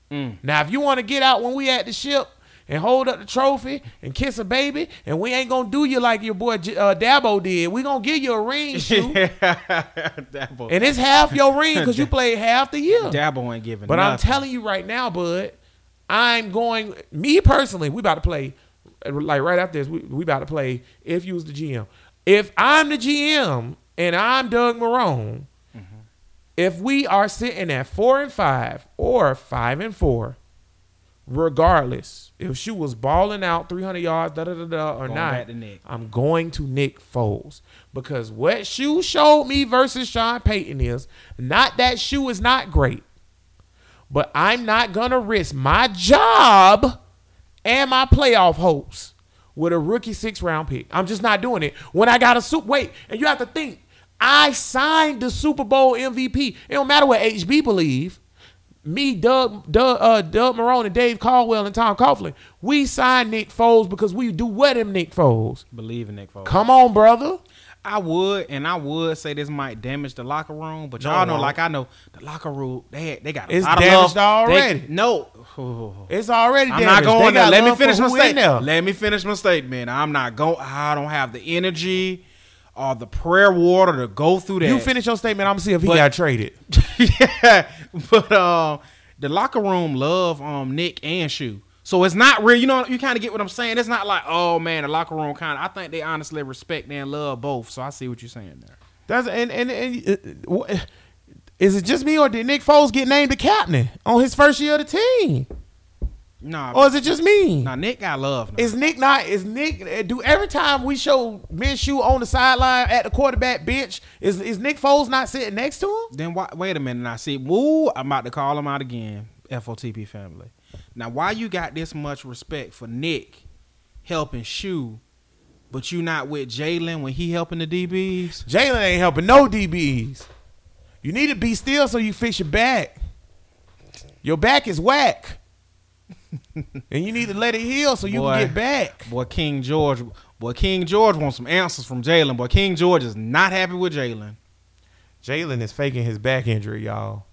Mm. Now, if you want to get out when we at the ship and hold up the trophy and kiss a baby, and we ain't gonna do you like your boy uh, Dabo did, we gonna give you a ring, shoe. Dabo, And it's half your ring because you played half the year. Dabo ain't giving. But I'm telling you right now, bud, I'm going. Me personally, we about to play. Like right after this, we, we about to play. If you was the GM, if I'm the GM and I'm Doug Marrone, if we are sitting at four and five or five and four, regardless, if she was balling out 300 yards, da da da da, or Going not. I'm going to Nick Foles because what Shoe showed me versus Sean Payton is not that Shoe is not great, but I'm not gonna risk my job and my playoff hopes with a rookie six round pick. I'm just not doing it. When I got a super wait, and you have to think, I signed the Super Bowl MVP. It don't matter what HB believe. Me, Doug, Doug, uh, Doug Marrone, and Dave Caldwell and Tom Coughlin, we signed Nick Foles because we do what him Nick Foles. believe in Nick Foles. Come on, brother. I would, and I would say this might damage the locker room, but y'all it know, won't. like I know, the locker room they had, they got a It's lot of damaged love. They- already. no, It's already I'm damaged. not going They there. Let me finish my who in statement. Let me finish my statement. I'm not going. I don't have the energy or the prayer water to go through that. You finish your statement. I'm gonna see if he But- got traded. yeah, but um, the locker room love um Nick and Shu. So it's not real. You know, you kind of get what I'm saying. It's not like, oh man, the locker room kind of. I think they honestly respect and love both. So I see what you're saying there. That's and and, and uh, is it just me or did Nick Foles get named the captain on his first year of the team, Nah, or is it just me? nah, Nick got love. Now. Is Nick not? Is Nick? Do every time we show Minshew on the sideline at the quarterback bench, is is Nick Foles not sitting next to him? Then why, wait a minute. I see. Woo! I'm about to call him out again. FOTP family. Now, why you got this much respect for Nick helping Shoe, but you not with Jalen when he helping the DBs? Jalen ain't helping no DBs. You need to be still so you fix your back. Your back is whack. And you need to let it heal so you Boy. can get back. Boy, King George. Boy, King George wants some answers from Jalen. Boy, King George is not happy with Jalen. Jalen is faking his back injury, y'all.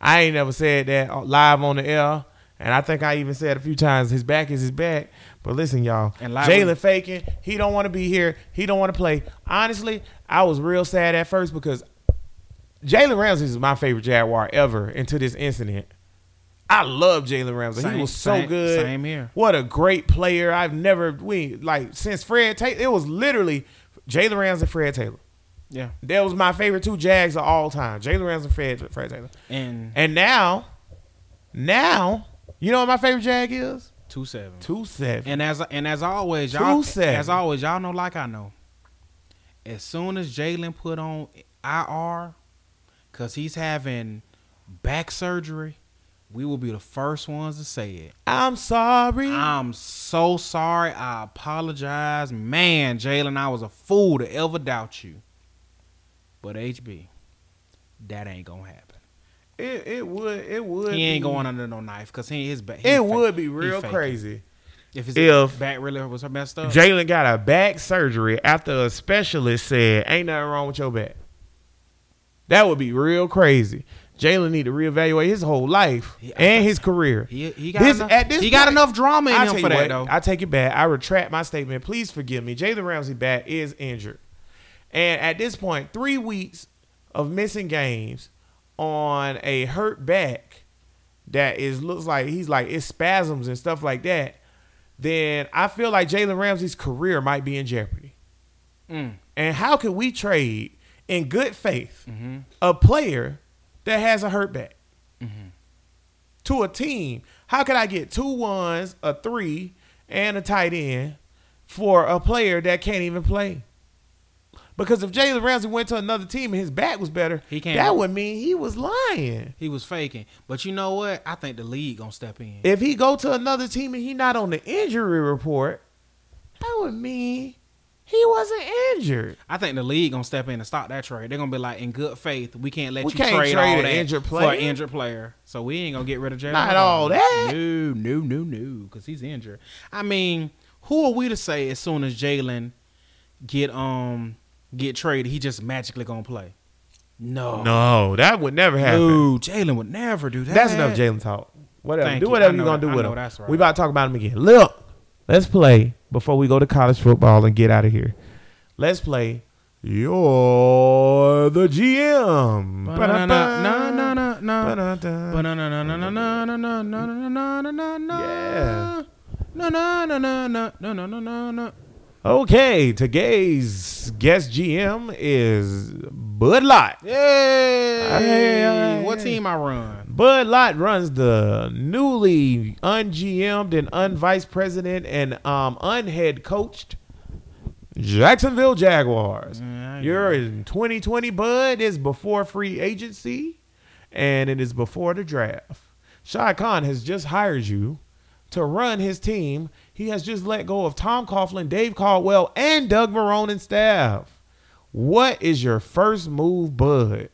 I ain't never said that uh, live on the air, and I think I even said a few times his back is his back. But listen, y'all, Jalen faking. He don't want to be here. He don't want to play. Honestly, I was real sad at first because Jalen Ramsey is my favorite Jaguar ever until this incident. I love Jalen Ramsey. Same- he was so same- good. same here. What a great player. I've never we like since Fred Taylor. It was literally Jalen Ramsey, and Fred Taylor. Yeah. That was my favorite two Jags of all time. Jalen Ramsey, Fred, Fred Taylor. And And now, now, you know what my favorite Jag is? two seven. Two seven. And as and as always, y'all Two seven. as always, y'all know like I know. As soon as Jalen put on IR, cause he's having back surgery, we will be the first ones to say it. I'm sorry. I'm so sorry. I apologize, man, Jalen. I was a fool to ever doubt you. But HB, that ain't gonna happen. it, it would. It would. He ain't be- going under no knife because he his back. he It fake- would be real crazy if his if back really was messed up. Jalen got a back surgery after a specialist said ain't nothing wrong with your back. That would be real crazy. Jalen need to reevaluate his whole life He- and his career. he, he got This- enough, at this he got enough drama in I him for that what, though. I take it back. I retract my statement. Please forgive me. Jalen Ramsey back is injured, and at this point, three weeks of missing games on a hurt back that is looks like he's like it's spasms and stuff like that. Then I feel like Jalen Ramsey's career might be in jeopardy. Mm. And how can we trade in good faith Mm-hmm. a player that has a hurt back Mm-hmm. to a team? How could I get two ones, a three, and a tight end for a player that can't even play? Because if Jalen Ramsey went to another team and his back was better, He can't- that would mean he was lying. He was faking, but you know what? I think the league gonna step in. If he go to another team and he not on the injury report, that would mean he wasn't injured. I think the league gonna step in and stop that trade. They're gonna be like, in good faith, we can't let We you can't trade, trade all an that injured for an injured player. So we ain't gonna get rid of Jalen. Not McDonald. all that. No, no, no, no, because he's injured. I mean, who are we to say as soon as Jalen get um get traded, he just magically gonna play? No, No, that would never happen. no, Jalen would never do that. That's enough Jalen talk. Whatever. Thank do whatever I you're gonna do that- I with know him. that's right. We about to talk about him again. Look, let's play before we go to college football and get out of here. Let's play. You're the GM. Okay, today's guest GM is Bud Light. Yay! Hey, What team I run? Bud Light runs the newly ungm'd and unvice president and um unhead coached Jacksonville Jaguars. Yeah, You're in 2020, Bud. is before free agency, and it is before the draft. Shad Khan has just hired you to run his team. He has just let go of Tom Coughlin, Dave Caldwell, and Doug Marrone and staff. What is your first move, Bud?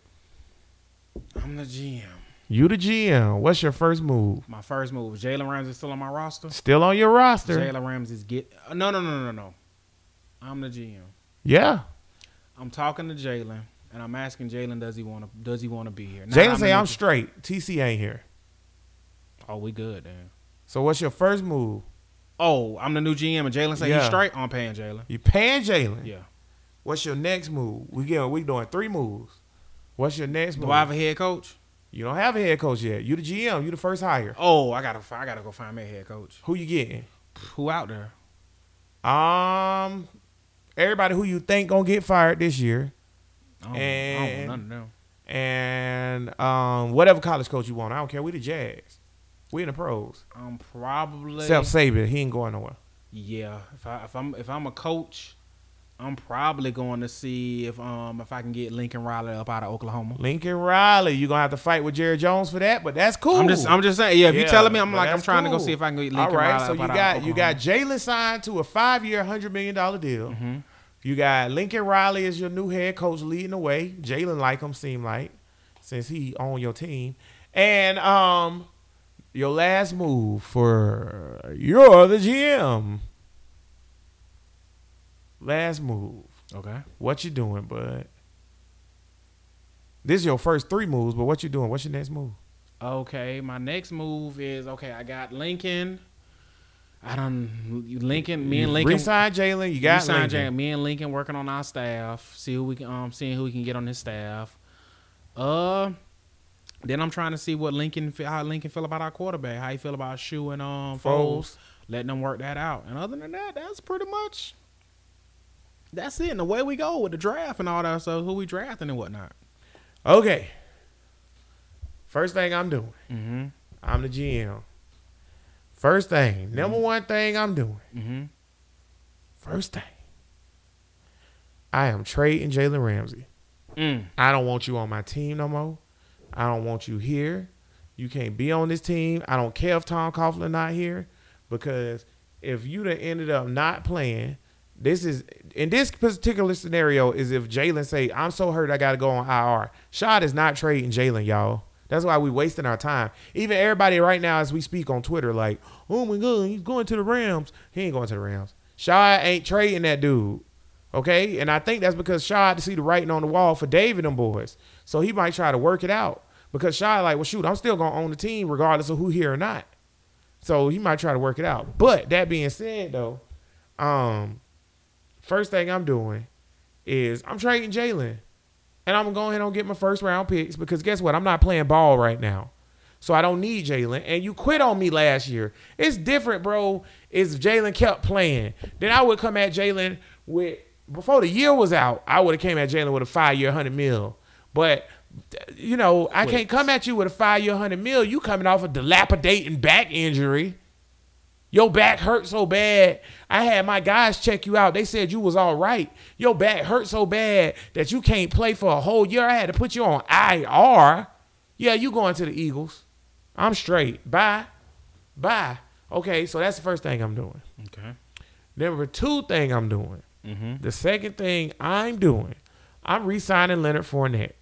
I'm the GM. You the GM. What's your first move? My first move. Jalen Ramsey still on my roster. Still on your roster. Jalen Ramsey's get. uh, No, no, no, no, no. I'm the GM. Yeah. I'm talking to Jalen, and I'm asking Jalen, does he want to does he want to be here? Now Jalen say I'm straight. TC ain't here. Oh, we good then. So what's your first move? Oh, I'm the new GM, and Jalen say Yeah. he's straight. I'm paying Jalen. You paying Jalen. Yeah. What's your next move? We get we doing three moves. What's your next move? Do I have a head coach? You don't have a head coach yet. You the GM. You the first hire. Oh, I gotta I gotta go find me a head coach. Who you getting? Who out there? Um, everybody who you think gonna get fired this year, I don't, I don't And- want none of them. and um, whatever college coach you want. I don't care. We the Jags. We in the pros. I'm probably self Saban. he ain't going nowhere. yeah. If I if I'm if I'm a coach, I'm probably going to see if um if I can get Lincoln Riley up out of Oklahoma. Lincoln Riley, you're gonna have to fight with Jerry Jones for that, but that's cool. I'm just I'm just saying yeah. If Yeah, you telling me, I'm like I'm trying to go see if I can get Lincoln right, Riley so you got you got Jalen signed to a five year, hundred million dollar deal. Mm-hmm. You got Lincoln Riley as your new head coach leading the way. Jalen like him seem like since he on your team, and um, your last move for you're the GM. Last move. okay. What you doing, bud? This is your first three moves, but what you doing? What's your next move? Okay, my next move is okay. I got Lincoln. I don't Lincoln. Me and Lincoln. Resign Jalen. You got Resign. Jalen. Me and Lincoln working on our staff. See who we can um seeing who we can get on his staff. Uh, then I'm trying to see what Lincoln how Lincoln feel about our quarterback. How he feel about Shoe and um Foles. Foles. Letting them work that out. And other than that, that's pretty much. That's it. And the way we go with the draft and all that stuff, who we drafting and whatnot. Okay. First thing I'm doing, Mm-hmm. I'm the GM. First thing, number one thing I'm doing, Mm-hmm. first thing, I am trading Jalen Ramsey. Mm. I don't want you on my team no more. I don't want you here. You can't be on this team. I don't care if Tom Coughlin not here because if you'd have ended up not playing, this is in this particular scenario is if Jalen say I'm so hurt I got to go on IR. Shad is not trading Jalen, y'all. That's why we wasting our time. Even everybody right now as we speak on Twitter, like, oh my god, he's going to the Rams. He ain't going to the Rams. Shad ain't trading that dude. Okay, and I think that's because Shad had to see the writing on the wall for David and boys, so he might try to work it out. Because Shad like, well, shoot, I'm still gonna own the team regardless of who here or not. So he might try to work it out. But that being said, though, um, first thing I'm doing is I'm trading Jalen, and I'm gonna ahead and get my first round picks because guess what? I'm not playing ball right now. So I don't need Jalen. And you quit on me last year. It's different, bro. Is if Jalen kept playing. Then I would come at Jalen with before the year was out, I would have came at Jalen with a five year hundred mil. But you know, I can't come at you with a five year hundred mil. You coming off a dilapidating back injury. Your back hurt so bad. I had my guys check you out. They said you was all right. Your back hurt so bad that you can't play for a whole year. I had to put you on IR. Yeah, you going to the Eagles. I'm straight. Bye. Bye. Okay, so that's the first thing I'm doing. Okay. Number two thing I'm doing. Mm-hmm. The second thing I'm doing, I'm re-signing Leonard Fournette.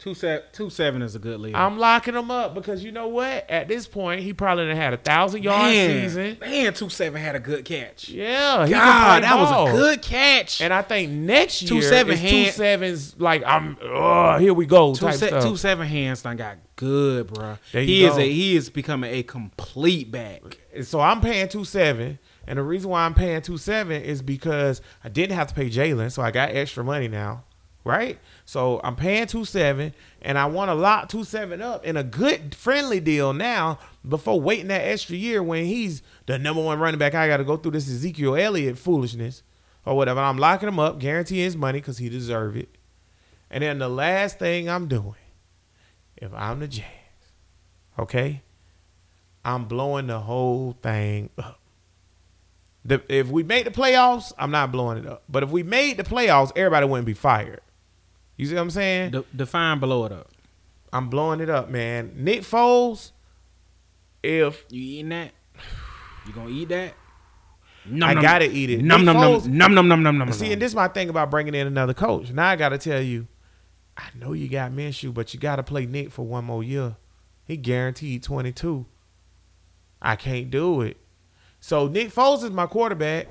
Two seven, two seven is a good lead. I'm locking him up because you know what? At this point, he probably done had a thousand yard man, season. Man, two seven had a good catch. Yeah, God, that was a good catch. And I think next year, Two seven hand- sevens like I'm. Oh, here we go. two, Type se- stuff. two seven hands done got good, bro. He is a he is becoming a complete back. So I'm paying two seven, and the reason why I'm paying two seven is because I didn't have to pay Jalen, so I got extra money now, right? So I'm paying two seven, and I want to lock two seven up in a good friendly deal now before waiting that extra year when he's the number one running back. I got to go through this Ezekiel Elliott foolishness or whatever. I'm locking him up, guaranteeing his money because he deserve it. And then the last thing I'm doing, if I'm the Jags, okay, I'm blowing the whole thing up. The, if we made the playoffs, I'm not blowing it up. But if we made the playoffs, everybody wouldn't be fired. You see what I'm saying? De- define blow it up. I'm blowing it up, man. Nick Foles, if You eating that? You gonna eat that? I gotta eat it. Num Nick num num Foles- num num num num num. see, and this is my thing about bringing in another coach. Now I gotta tell you, I know you got Minshew, but you gotta play Nick for one more year. He guaranteed 22. I can't do it. So Nick Foles is my quarterback.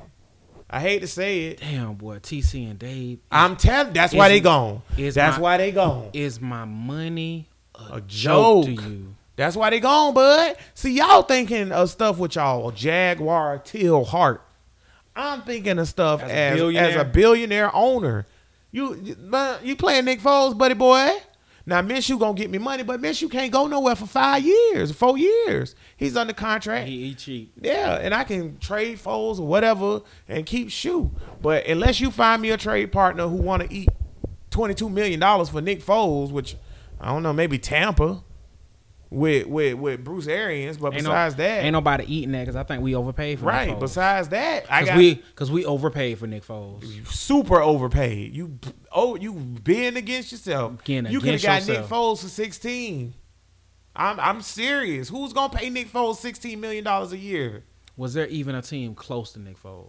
I hate to say it. Damn, boy, TC and Dave I'm telling. That's why they gone. That's my- why they gone. is my money a, A joke to you. That's why they gone, bud. See, y'all thinking of stuff with y'all Jaguar Till Heart. I'm thinking of stuff As as a as, billionaire? a billionaire owner. You you- you playing Nick Foles, buddy boy. Now Miss, you gonna get me money, but Miss, you can't go nowhere for five years, four years. He's under contract. He, he cheap. Yeah, and I can trade Foles or whatever and keep shoe. But unless you find me a trade partner who want to eat twenty two million dollars for Nick Foles, which I don't know, maybe Tampa with with with Bruce Arians. But Ain't no- besides that, ain't nobody eating that because I think we overpaid for right. Nick Foles. Besides that, I Cause got we because we overpaid for Nick Foles. super overpaid. You oh you being against yourself. You could have got Nick. Foles for sixteen. I'm I'm serious. Who's gonna pay Nick Foles sixteen million dollars a year? Was there even a team close to Nick Foles?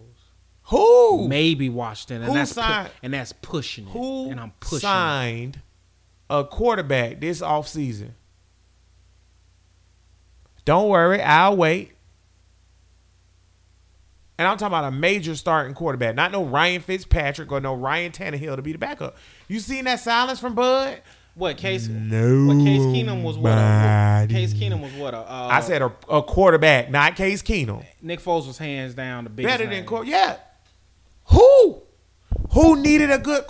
Who? Maybe Washington, and Who that's pu- signed- and that's pushing it. Who and I'm pushing. it. signed a quarterback this offseason? Don't worry, I'll wait. And I'm talking about a major starting quarterback, not no Ryan Fitzpatrick or no Ryan Tannehill to be the backup. You seen that silence from Bud? What Case? No, What Case Keenum was what? A, Case Keenum was what? A, uh, I said a, a quarterback, not Case Keenum. Nick Foles was hands down the biggest. Better than. Cor- yeah. Who? Who needed a good?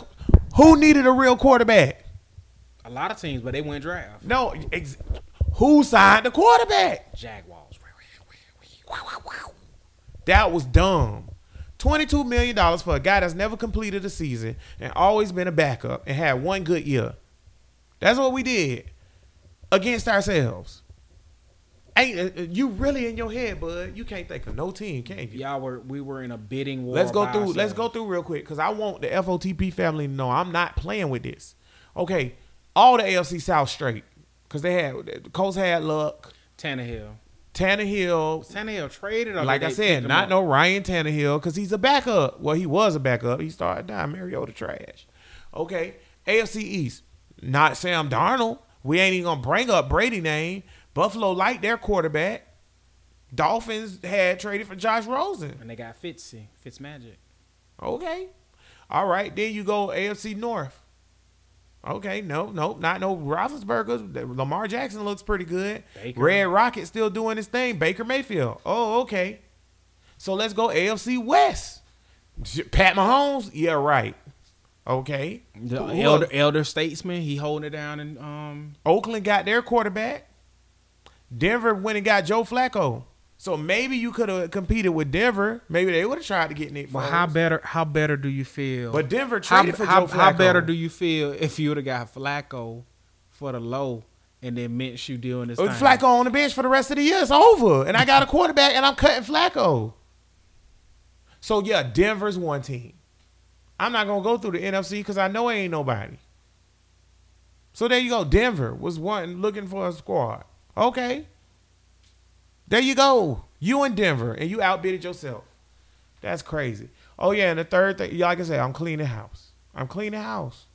Who needed a real quarterback? A lot of teams, but they went draft. No, ex- who signed the quarterback? Jaguars. That was dumb. $22 million for a guy that's never completed a season and always been a backup and had one good year. That's what we did against ourselves. Ain't uh, you really in your head, bud? You can't think of no team, can you? Y'all were we were in a bidding war. Let's go through. Let's go through real quick because I want the FOTP family to know I'm not playing with this. Okay, all the AFC South straight because they had the Colts had luck. Tannehill. Tannehill, Tannehill traded. Like I said, not no Ryan Tannehill because he's a backup. Well, he was a backup. He started down Mariota trash. Okay, AFC East, not Sam Darnold. We ain't even gonna bring up Brady name. Buffalo like their quarterback. Dolphins had traded for Josh Rosen. and they got Fitzy, Fitzmagic. Okay. All right. Then you go AFC North. Okay. No, no, not no Roethlisberger. Lamar Jackson looks pretty good. Baker. Red Rocket still doing his thing. Baker Mayfield. Oh, okay. So let's go AFC West. Pat Mahomes. Yeah, right. Okay. The Who elder, else? elder statesman, he holding it down in um Oakland got their quarterback. Denver went and got Joe Flacco. So maybe you could have competed with Denver. Maybe they would have tried to get Nick. But how better how better do you feel? But Denver how, traded for how, Joe how better do you feel if you would have got Flacco for the low and then Minshew doing this With? Uh, Flacco on the bench for the rest of the year, it's over. And I got a quarterback, and I'm cutting Flacco. So yeah, Denver's one team. I'm not gonna go through the NFC because I know it ain't nobody. So there you go. Denver was one looking for a squad. Okay. There you go. You in Denver, and you outbidded yourself. That's crazy. Oh yeah, and the third thing, like I said, I'm cleaning house. I'm cleaning house.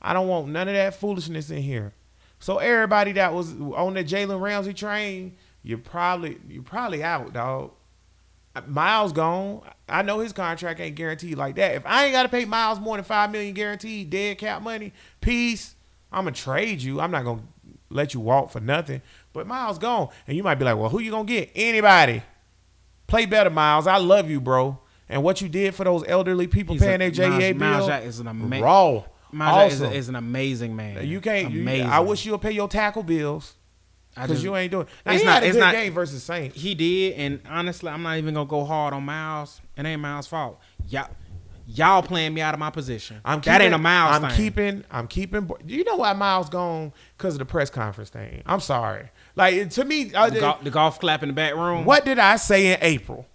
I don't want none of that foolishness in here. So everybody that was on the Jalen Ramsey train, you probably you probably out, dog. Myles gone. I know his contract ain't guaranteed like that. If I ain't got to pay Myles more than five million guaranteed dead cap money, peace. I'm gonna trade you. I'm not gonna let you walk for nothing. But Myles gone, and you might be like, well, who you gonna get? Anybody? Play better, Myles. I love you, bro. And what you did for those elderly people He's paying a- their JEA Myles- bill, Myles Jack is an ama- raw. Myles Jack is, is an amazing man. You can't. You, I wish you'll pay your tackle bills because you ain't doing. Now, It's not- a it's good not- game versus Saints. He did, and honestly, I'm not even gonna go hard on Myles. It ain't Myles' fault. Y'all, y'all playing me out of my position. I'm that ain't a keeping- Myles I'm thing. keeping. I'm keeping. You know why Miles gone? Because of the press conference thing. I'm sorry. Like to me, uh, the, golf, the golf clap in the back room. what did I say in April?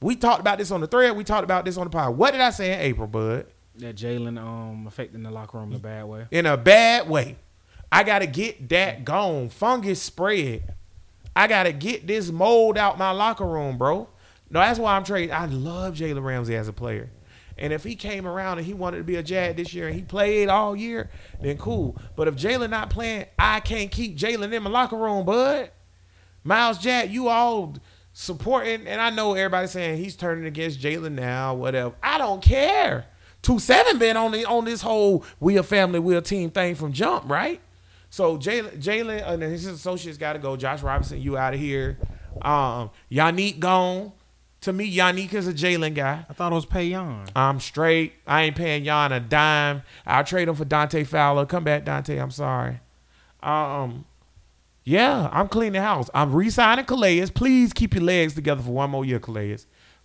We talked about this on the thread. We talked about this on the pod. What did I say in April, Bud? That Jalen um affecting the locker room in a bad way. in a bad way. I gotta get that gone. Fungus spread. I gotta get this mold out my locker room, bro. No, that's why I'm trading. I love Jalen Ramsey as a player. And if he came around and he wanted to be a Jag this year and he played all year, then cool. But if Jalen not playing, I can't keep Jalen in my locker room, bud. Myles Jack, you all supporting, and I know everybody's saying he's turning against Jalen now, whatever. I don't care. Two seven been on the on this whole we a family, we a team thing from jump, right? So Jalen, Jalen and his associates got to go. Josh Robinson, you out of here. Um, Yannick gone. To me, Yannick is a Jalen guy. I thought it was Payon. I'm straight. I ain't paying Jan a dime. I'll trade him for Dante Fowler. Come back, Dante. I'm sorry. Um, yeah, I'm cleaning the house. I'm re-signing Calais. Please keep your legs together for one more year, Calais.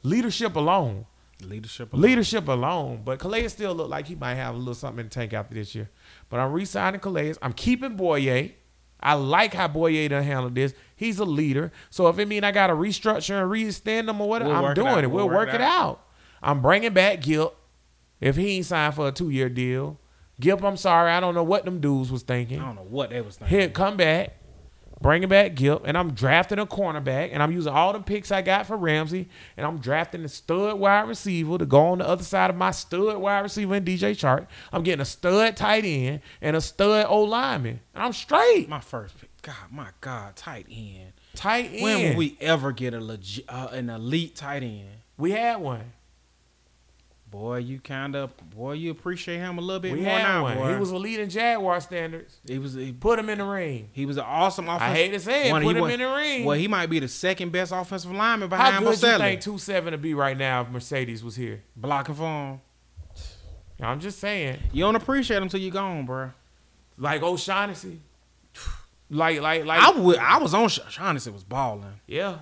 Leadership alone. Leadership. Leadership alone. But Calais still look like he might have a little something in the tank after this year. But I'm re-signing Calais. I'm keeping Bouye. I like how Bouye done handled this. He's a leader. So if it mean I got to restructure and re-extend him or whatever, We'll I'm it doing out. it. We'll, work, it out. I'm bringing back Gilp. If he ain't signed for a two-year deal, Gilp, I'm sorry. I don't know what them dudes was thinking. I don't know what they was thinking. Here, come back. Bringing back Gilp, and I'm drafting a cornerback, and I'm using all the picks I got for Ramsey, and I'm drafting a stud wide receiver to go on the other side of my stud wide receiver in DJ Chark. I'm getting a stud tight end and a stud O lineman. And I'm straight. My first pick. God, my God, tight end. Tight end. When will we ever get a legit, uh, an elite tight end? We had one. Boy, you kind of, boy, you appreciate him a little bit We more now, one. boy. He was a lead in Jaguar standards. he was, he, Put him in the ring. he was an awesome offensive. I hate to say it. one. Put him wa- in the ring. Well, he might be the second best offensive lineman behind How good you Boselli. think two seven to be right now if Marcedes was here? Blocking for him. I'm just saying. You don't appreciate him till you gone, bro. Like O'Shaughnessy. Like, like, like. I would, I was on. Sh- Shaughnessy was balling. Yeah.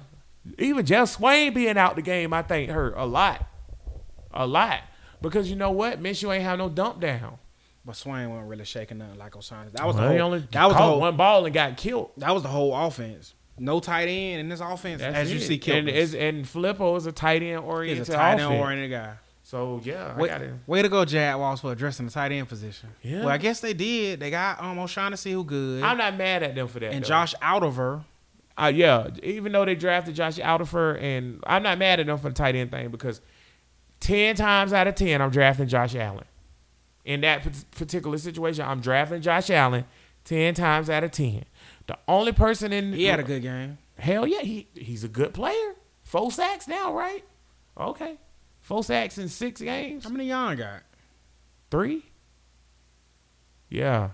Even Geoff Swaim being out the game, I think hurt a lot. A lot. Because you know what? Minshew ain't have no dump down. But Swaim wasn't really shaking nothing like O'Shaughnessy. That was Well, the whole. only that was the whole. one ball and got killed. That was the whole offense. No tight end in this offense, That's as you it. see. and, and Filippo is a tight end oriented. He's a tight end oriented guy. So yeah, I Way, got it. way to go, Jaguars, for addressing the tight end position. Yeah. Well, I guess they did. They got um, O'Shaughnessy, who good, I'm not mad at them for that. and though. Josh Oliver. Uh, yeah, even though they drafted Josh Alderfer, and I'm not mad at them for the tight end thing because ten times out of ten, I'm drafting Josh Allen. In that particular situation, I'm drafting Josh Allen ten times out of ten. The only person in He had a good game. hell yeah, he he's a good player. Four sacks now, right? Okay, four sacks in six games. How many y'all got? Three? Yeah.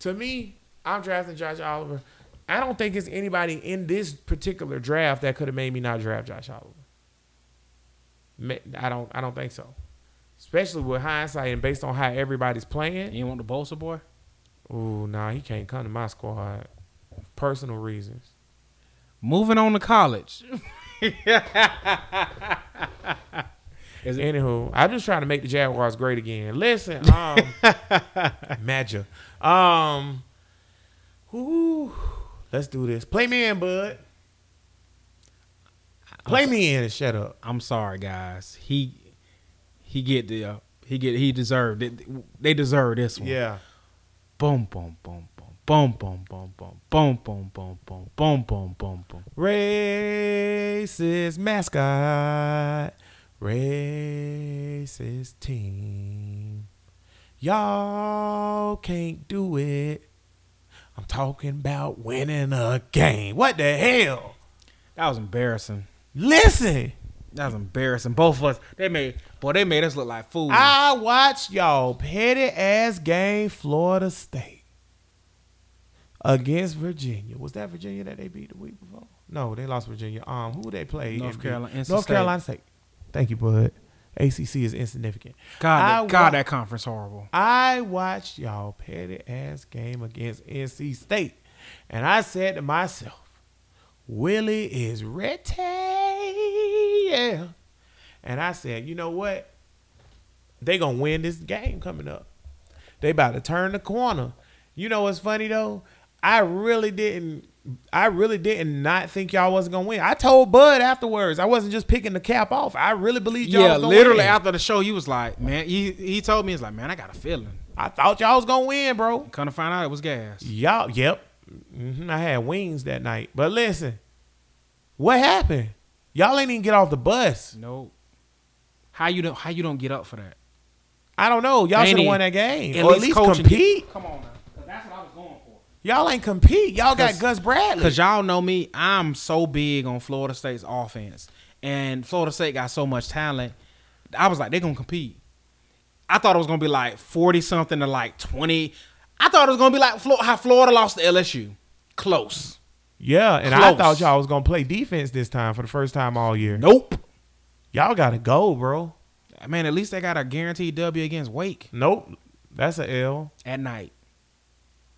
To me, I'm drafting Josh Oliver. I don't think it's anybody in this particular draft that could have made me not draft Josh Oliver. I don't I don't think so. Especially with hindsight and based on how everybody's playing. You want the Bosa boy? Ooh, nah, he can't come to my squad. Personal reasons. Moving on to college. Is it- Anywho, I'm just trying to make the Jaguars great again. Listen, um, Madja, um, whoo, let's do this. Play me in, bud. Play me in and shut up. I'm sorry, guys. He he get the uh, he get he deserved it. They deserve this one. Yeah, Boom boom boom boom boom boom boom boom boom boom boom boom boom boom boom boom. racist mascot, racist team. Y'all can't do it. I'm talking about winning a game. What the hell? That was embarrassing. Listen. That was embarrassing. Both of us. They made boy. They made us look like fools. I watched y'all petty ass game Florida State against Virginia. Was that Virginia that they beat the week before? No, they lost Virginia. Um, who they played? North? Carolina- North State. Carolina State. Thank you, bud. ACC is insignificant. God, I that, God, that conference horrible. I watched y'all petty ass game against NC State, and I said to myself, Willie is ready. Yeah. And I said, you know what? They gonna win this game coming up. They about to turn the corner. You know what's funny though? I really didn't I really didn't not think y'all wasn't gonna win. I told Bud afterwards. I wasn't just picking the cap off. I really believed y'all Yeah, was literally win. after the show, he was like, man. He he told me "He's like, man, I got a feeling. I thought y'all was gonna win, bro. Come to find out, it was gas. Y'all, yep. Hmm I had wings that night. But listen, what happened? Y'all ain't even get off the bus. Nope. How you don't how you don't get up for that? I don't know. Y'all should have won that game. at or at least least coaching- compete. Come on now, 'cause that's what I was going for. Y'all ain't compete. Y'all got Gus Bradley. Cause y'all know me, I'm so big on Florida State's offense, and Florida State got so much talent. I was like, they're gonna compete. I thought it was gonna be like forty something to like twenty. I thought it was gonna be like Flo- how Florida lost to LSU, close. yeah, and I thought y'all was gonna play defense this time for the first time all year. Nope. Y'all gotta go, bro. Man, at least they got a guaranteed W against Wake Nope. That's a L. at night.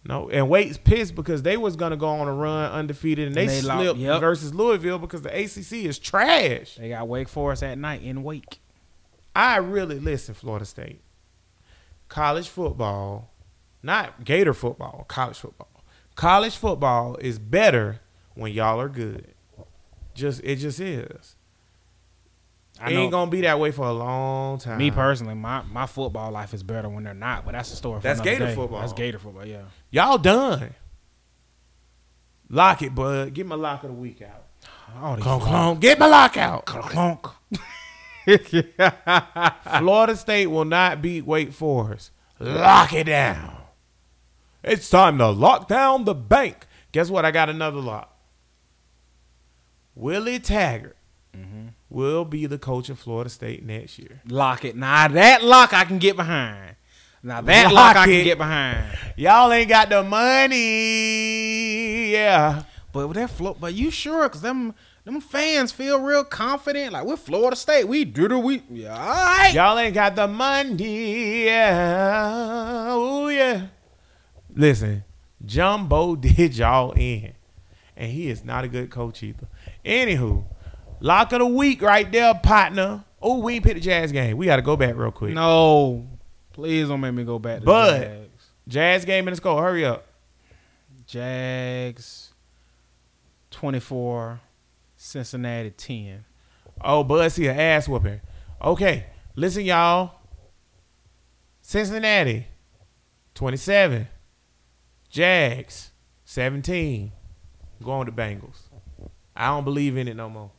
No, and Wake's pissed because they was gonna go on a run undefeated, and they, And they lo- slipped yep. versus Louisville because the ACC is trash. They got Wake Forest at night in Wake. I really listen, Florida State. College football, not Gator football, college football. College football is better when y'all are good. Just it just is. I it ain't gonna be that way for a long time. me personally, my, my football life is better when they're not, but that's the story for That's Gator day. football. That's Gator football, yeah. Y'all done. Lock it, bud. Get my lock of the week out. These Clunk, clunk. Get my lock out. clunk. Florida State will not beat Wake Forest. Lock it down. It's time to lock down the bank. Guess what? I got another lock. Willie Taggart mm-hmm. will be the coach of Florida State next year. Lock it. Now that lock I can get behind. Now that Lock lock, I can get behind. Y'all ain't got the money. Yeah. But with that flo- but you sure? Cause them them fans feel real confident. Like we're Florida State. We do the we. Yeah, all right. Y'all ain't got the money. Yeah. Oh, yeah. Listen, Jimbo did y'all in. And he is not a good coach either. Anywho, lock of the week right there, partner. Oh, we ain't picked the Jags game. We got to go back real quick. No, please don't make me go back to But- the Jags. Jazz game in the score. Hurry up. Jags twenty four, Cincinnati ten. Oh, Bud see an ass whooping. Okay, listen, y'all. Cincinnati, 27. Jags, 17. Going to Bengals. I don't believe in it no more.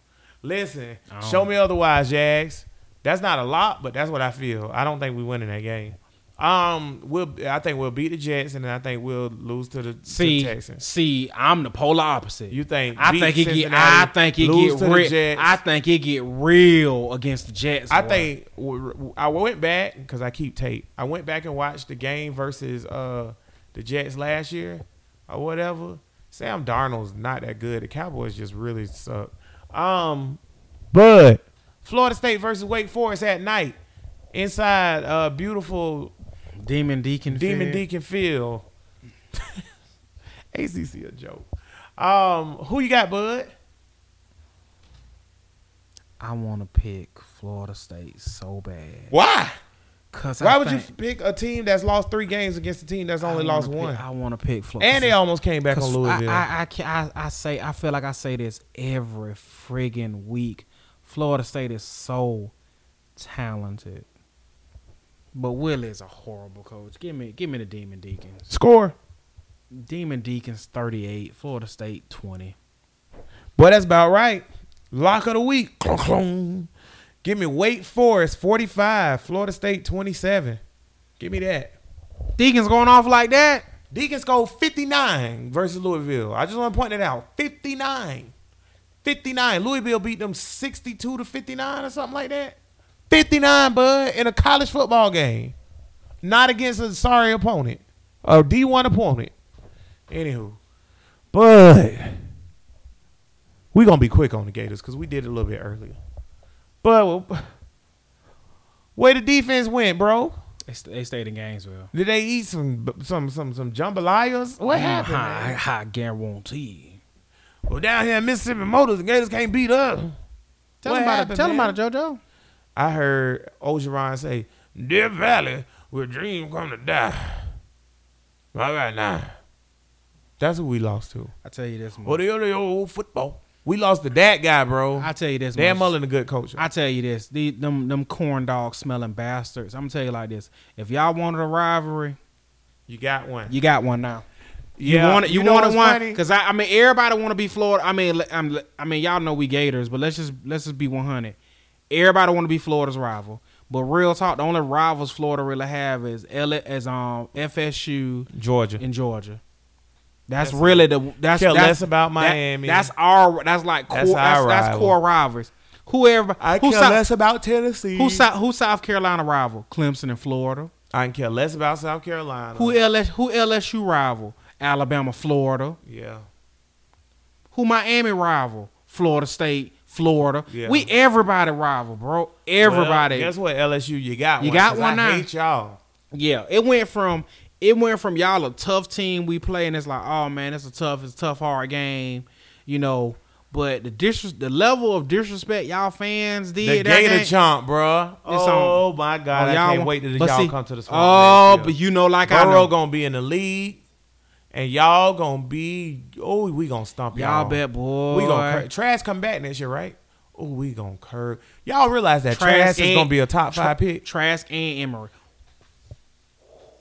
Listen, show me otherwise, Jags. That's not a lot, but that's what I feel. I don't think we win in that game. Um, we'll. I think we'll beat the Jets, and then I think we'll lose to the, to See, Texans. see, I'm the polar opposite. You think? I think it get. I think it get to real. Jets. I think it get real against the Jets. I boy. think I went back because I keep tape. I went back and watched the game versus uh, the Jets last year or whatever. Sam Darnold's not that good. The Cowboys just really suck. Um, but Florida State versus Wake Forest at night inside uh, beautiful Demon Deacon. Demon Field. Deacon Field. ACC a joke. Um, who you got, Bud? I want to pick Florida State so bad. Why? Cause Why I would you pick a team that's lost three games against a team that's only lost pick- one? I want to pick Florida. And they almost came back on Louisville. I, I, I, I, I say I feel like I say this every friggin' week. Florida State is so talented, but Will is a horrible coach. Give me give me the Demon Deacons. Score. Demon Deacons thirty eight. Florida State twenty. Boy, that's about right. Lock of the week. Clunk, clunk. Give me Wake Forest 45, Florida State 27. Give me that. Deacons going off like that. Deacons go 59 versus Louisville. I just want to point that out. 59. 59. Louisville beat them 62 to 59 or something like that. 59, bud, in a college football game. Not against a sorry opponent. A D1 opponent. Anywho. But we're going to be quick on the Gators because we did it a little bit earlier. But where the defense went, bro? They, st- they stayed in Gainesville. Did they eat some some some some jambalayas? What happened? I, man? Guarantee. Well, down here in Mississippi Motors, the Gators can't beat up. Tell What them about it. Tell them about it, JoJo. I heard Orgeron say, "Death Valley, where dreams come to die." All right now, that's who we lost to. I tell you this, much. the other old football. We lost to that guy, bro. I tell you this. Dan much. Mullen, a good coach. I tell you this, the, them them corn dog smelling bastards. I'm gonna tell you like this: if y'all wanted a rivalry, You got one. you got one now. yeah, you it? you, know wanted what's one because I, I mean everybody want to be Florida. I mean I'm, I mean y'all know we Gators, but let's just let's just be 100. Everybody want to be Florida's rival, but real talk, the only rivals Florida really have is L as um FSU Georgia. in Georgia. That's, That's really the that's Care that's, less about that- Miami. that's our that's like core That's that's, our that's, rival. core rivals. Whoever I who care South, less about Tennessee. who South who South Carolina rival? Clemson and Florida. I can care less about South Carolina. Who LS who LSU rival? Alabama, Florida. Yeah. Who Miami rival? Florida State, Florida. Yeah. We everybody rival, bro. Everybody. Well, guess what? LSU, you got You one. got one I now. hate y'all. Yeah, it went from it went from y'all a tough team we play, and it's like, oh man, it's a tough, it's a tough, hard game, you know. But the dis- the level of disrespect y'all fans The did that Gator game- chomp. It's Oh on- my God, Oh, I y'all can't wait but y'all see- come to the. Oh, but you know, like I know, gonna be in the league, and y'all gonna be. Oh, we gonna stomp y'all. y'all bet, boy. We gonna cur- Trash come back next year, right? Oh, we gonna curve. Y'all realize that Trask Trash is and- gonna be a top five pick. Trask and Emory.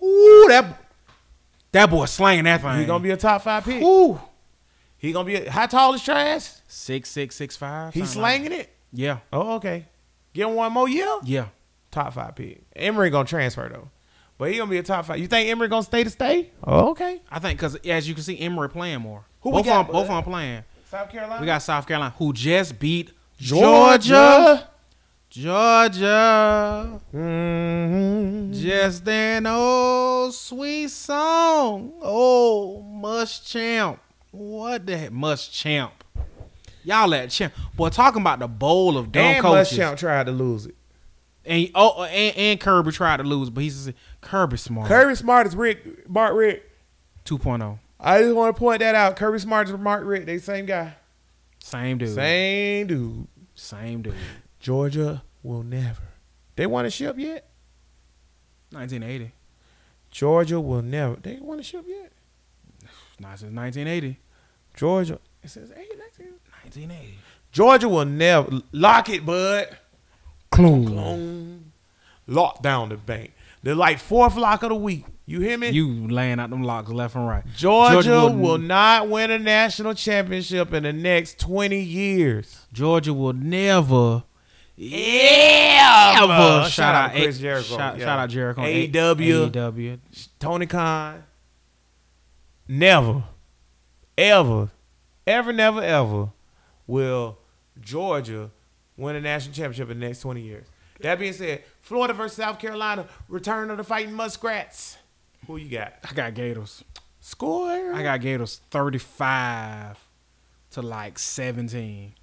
Ooh, that that boy slanging that thing. He gonna be a top five pick. Ooh, He gonna be. A, how tall is Trash? six six six five. He's something like- slanging it. Yeah, Oh, okay. Give him one more year. yeah. Top five pick. Emory gonna transfer though, but he gonna be a top five. You think Emory gonna stay to stay? Oh, okay. I think because as you can see, Emory playing more. Who we both got, of them, both of bud? them playing. South Carolina. We got South Carolina who just beat Georgia. Georgia. Mm-hmm. Just an old sweet song. Oh, Muschamp. What the heck? Muschamp. Y'all at champ. Boy, talking about the bowl of dumb And coaches. Muschamp tried to lose it. And oh, and, and Kirby tried to lose, but he's Kirby smart. Kirby Smart is Richt. Mark Richt. 2.0. I just want to point that out. Kirby Smart is Mark Richt. They same guy. Same dude. Same dude. Same dude. Georgia will never. They won a ship yet? 1980. Georgia will never. They won a ship yet. Not since 1980. Georgia. It says eight, 19. 1980. Georgia will never lock it, bud. Clue. Lock down the bank. They're like fourth lock of the week. You hear me? You laying out them locks left and right. Georgia, Georgia will- will not win a national championship in the next 20 years. Georgia will never Yeah. ever Shout, out to A- Chris Jericho. Shout, Yeah. shout out Jericho. AEW. AEW. Tony Khan. Never, ever, ever, never, ever will Georgia win a national championship in the next 20 years. That being said, Florida versus South Carolina, return of the fighting muskrats. Who you got? I got Gators. Score. I got Gators 35 to like 17.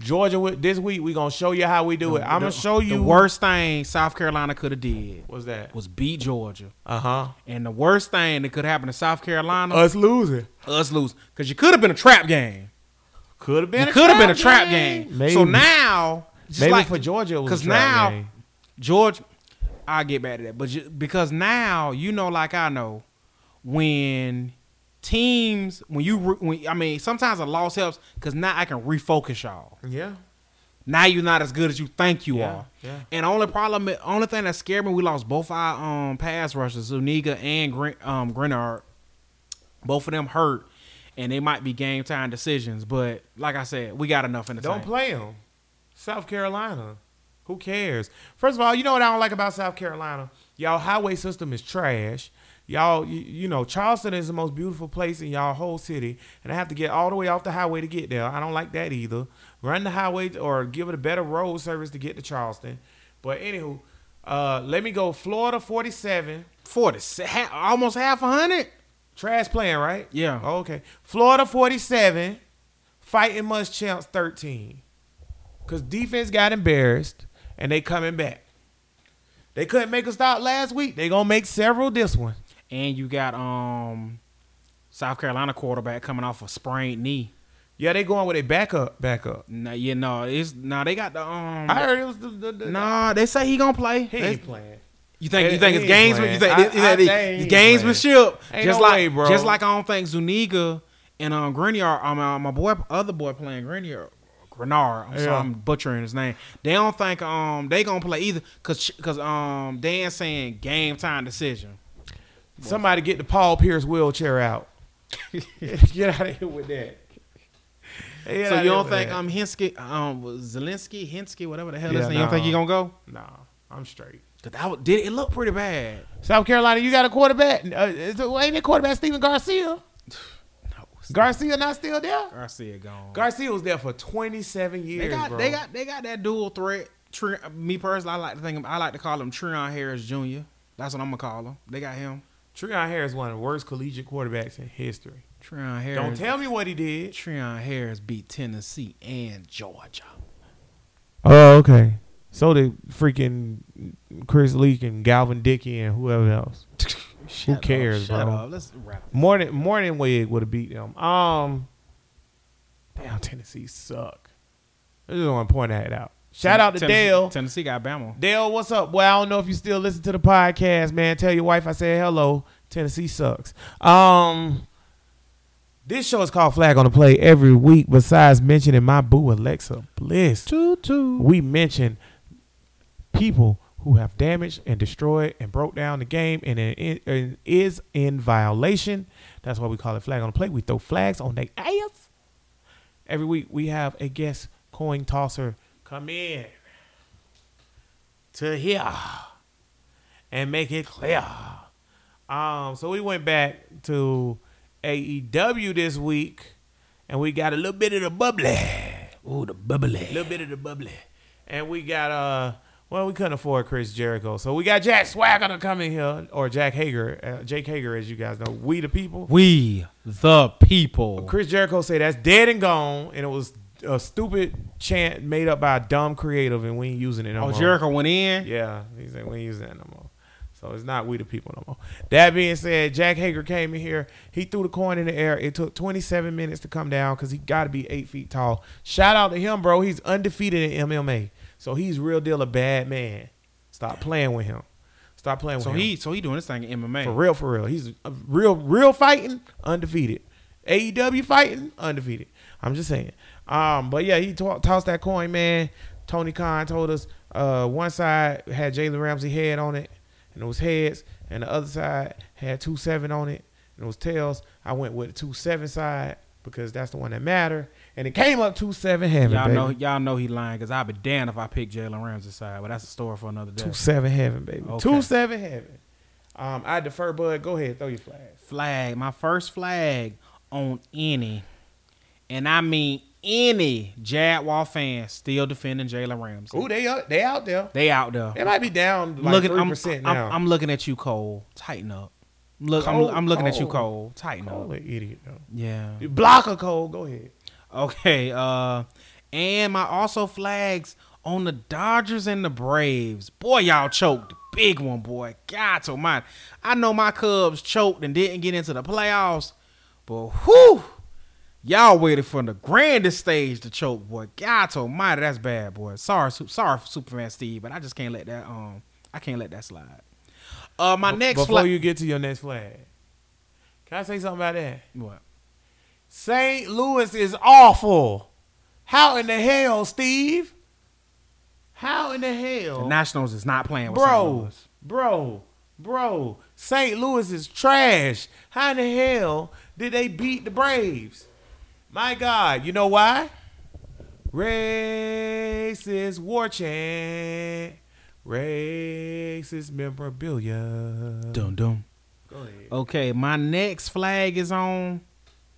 Georgia this week. We gonna show you how we do it. I'm The- gonna show you The worst thing South Carolina could have did Was that? was beat Georgia. Uh huh. And the worst thing that could happen to South Carolina, Us losing us losing Because you could have been a trap game. could have been. It could have been a trap game. Maybe. So now, just Maybe like for Georgia, it was a because now game. George, I'll get back to that. But ju- because now you know, like I know, when teams, when you, when I mean, sometimes a loss helps because now I can refocus y'all. Yeah. Now you're not as good as you think you Yeah, are. yeah. And only problem, only thing that scared me, we lost both our um pass rushers, Zuniga and Grin, um Greenard. Both of them hurt, and they might be game time decisions. But like I said, we got enough in the Don't tank. play them. South Carolina. Who cares? First of all, you know what I don't like about South Carolina? Y'all highway system is trash. Y'all, you, you know, Charleston is the most beautiful place in y'all whole city, and I have to get all the way off the highway to get there. I don't like that either. Run the highway or give it a better road service to get to Charleston. But anywho, uh, let me go. Florida forty seven. Forty, almost half a hundred. Trash playing, right? Yeah. Okay. Florida 47, fighting must chance 13. Because defense got embarrassed and they coming back. They couldn't make a stop last week. They going to make several this one. And you got um South Carolina quarterback coming off a sprained knee. Yeah, they going with a backup, backup. Nah, yeah, no, it's nah. They got the um. I heard it was the. the, the Nah, they say he gonna play. He ain't playing. You think He- you think he it's games? gamesman? You playing. think, you I- I- think they it's gamesmanship? Ain't just no like way, bro. just like I don't think Zuniga and um Grenier, um, uh, my boy, other boy playing Grenier, Greenard. I'm sorry, Yeah. I'm butchering his name. They don't think um they gonna play either, cause cause um Dan saying game time decision. Somebody get the Paul Pierce wheelchair out. get out of here with that. Get so you don't think that. um Hinsky um Zelensky Hinsky whatever the hell Yeah, his name? You don't think he gonna go? Nah, I'm straight. Cause that did it look pretty bad. South Carolina, you got a quarterback. Uh, is it- ain't that quarterback Stephen Garcia? Garcia not still there? Garcia gone. Garcia was there for 27 years, they got bro. they got they got that dual threat. Tre- me personally, I like to think I like to call him Treon Harris Jr. That's what I'm gonna call him. They got him. Treon Harris, one of the worst collegiate quarterbacks in history. Treon Harris. Don't tell me what he did. Treon Harris beat Tennessee and Georgia. Oh, okay. So did freaking Chris Leak and Galvin Dickey and whoever else. Who cares, up, shut bro? Up. Let's wrap. This. Morning Morning Wig would have beat them. Um, damn, Tennessee suck. I just want to point that out. Shout out to Tennessee, Dale. Tennessee got Bama. Dale, what's up? Well, I don't know if you still listen to the podcast, man. Tell your wife I said hello. Tennessee sucks. Um, this show is called Flag on the Play every week. Besides mentioning my boo Alexa Bliss, Tutu. we mention people who have damaged and destroyed and broke down the game and it it is in violation. That's why we call it Flag on the Play. We throw flags on their ass. Every week we have a guest coin tosser come in to here and make it clear. Um, so we went back to AEW this week, and we got a little bit of the bubbly, Ooh, the bubbly. a little bit of the bubbly, and we got uh, well, we couldn't afford Chris Jericho, so we got Jack Swagger to come in here, or Jack Hager, uh, Jake Hager, as you guys know. We the people. We the people. Chris Jericho said that's dead and gone, and it was a stupid chant made up by a dumb creative, and we ain't using it no Oh, more. Jericho went in. Yeah, he said we ain't using that no more. So it's not we the people no more. That being said, Jack Hager came in here. He threw the coin in the air. It took 27 minutes to come down because he got to be eight feet tall. Shout out to him, bro. He's undefeated in MMA. So he's real deal a bad man. Stop playing with him. Stop playing with So him. he so he doing this thing in MMA. For real, for real. He's a real, real fighting, undefeated. AEW fighting, undefeated. I'm just saying. Um, but yeah, he to- tossed that coin, man. Tony Khan told us uh, one side had Jalen Ramsey head on it, and it was heads, and the other side had two seven on it, and it was tails. I went with the two seven side because that's the one that mattered, and it came up two seven heaven, Y'all baby. know y'all know he lying because I'd be damned if I picked Jalen Ramsey's side, but that's a story for another day. two seven heaven, baby. Okay. Two seven heaven. Um, I defer, Bud. Go ahead, throw your flag. Flag, my first flag on any, and I mean any Jaguar fan still defending Jalen Ramsey. Ooh, they out, they out there. They out there. They might be down like looking, three I'm, percent I'm, now. I'm looking at you, Cole. Tighten up. Look, Cole, I'm, I'm looking at you, Cole. Cole. Tighten Cole, up. an idiot though. Yeah. You block a Cole. Go ahead. Okay. Uh, and my also flags on the Dodgers and the Braves. Boy, y'all choked big one, boy. God almighty. I know my Cubs choked and didn't get into the playoffs, but whew, y'all waited for the grandest stage to choke, boy. God almighty, that's bad, boy. Sorry, sorry, Superman Steve, but I just can't let that um, I can't let that slide. Uh, my next before flag. you get to your next flag, can I say something about that? what? St. Louis is awful. How in the hell, Steve? How in the hell, The Nationals is not playing with St. bro? Bro, bro, St. Louis is trash. How in the hell did they beat the Braves? My God, you know why? Racist war chant, racist memorabilia. Dum dum. Go ahead. Okay, my next flag is on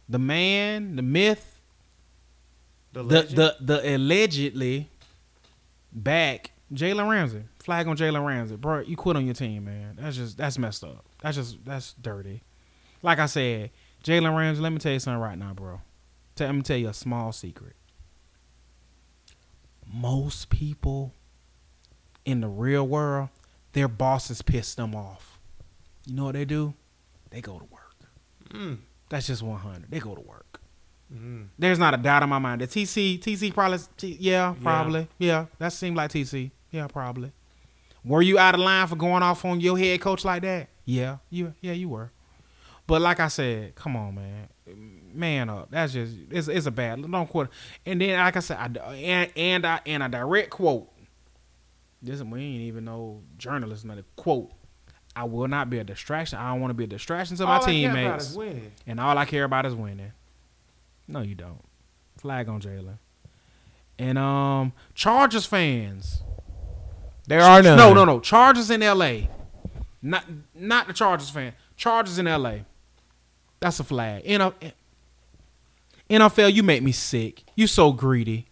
the man, the myth, The the the the allegedly back Jalen Ramsey. Flag on Jalen Ramsey, bro. You quit on your team, man. That's just that's messed up. That's just that's dirty. Like I said, Jalen Ramsey. Let me tell you something right now, bro. Tell, let me tell you a small secret. Most people in the real world, their bosses piss them off. You know what they do? They go to work. Mm. That's just 100. They go to work. Mm. There's not a doubt in my mind. The TC, TC probably, T, yeah, probably, yeah. That seemed like TC, yeah, probably. Were you out of line for going off on your head coach like that? Yeah, you, yeah, you were. But like I said, come on, man, man up. That's just it's, it's a bad. Don't quit. And then like I said, I, and and I and a direct quote. This we ain't even no journalist. Another quote. I will not be a distraction. I don't want to be a distraction to my All I care about teammates. is. And all I care about is winning. No, you don't. Flag on Jalen. And um, Chargers fans. There are none. No, no, no. Chargers in L.A. Not not the Chargers fan. Chargers in L.A. That's a flag. NFL, you make me sick. You so greedy.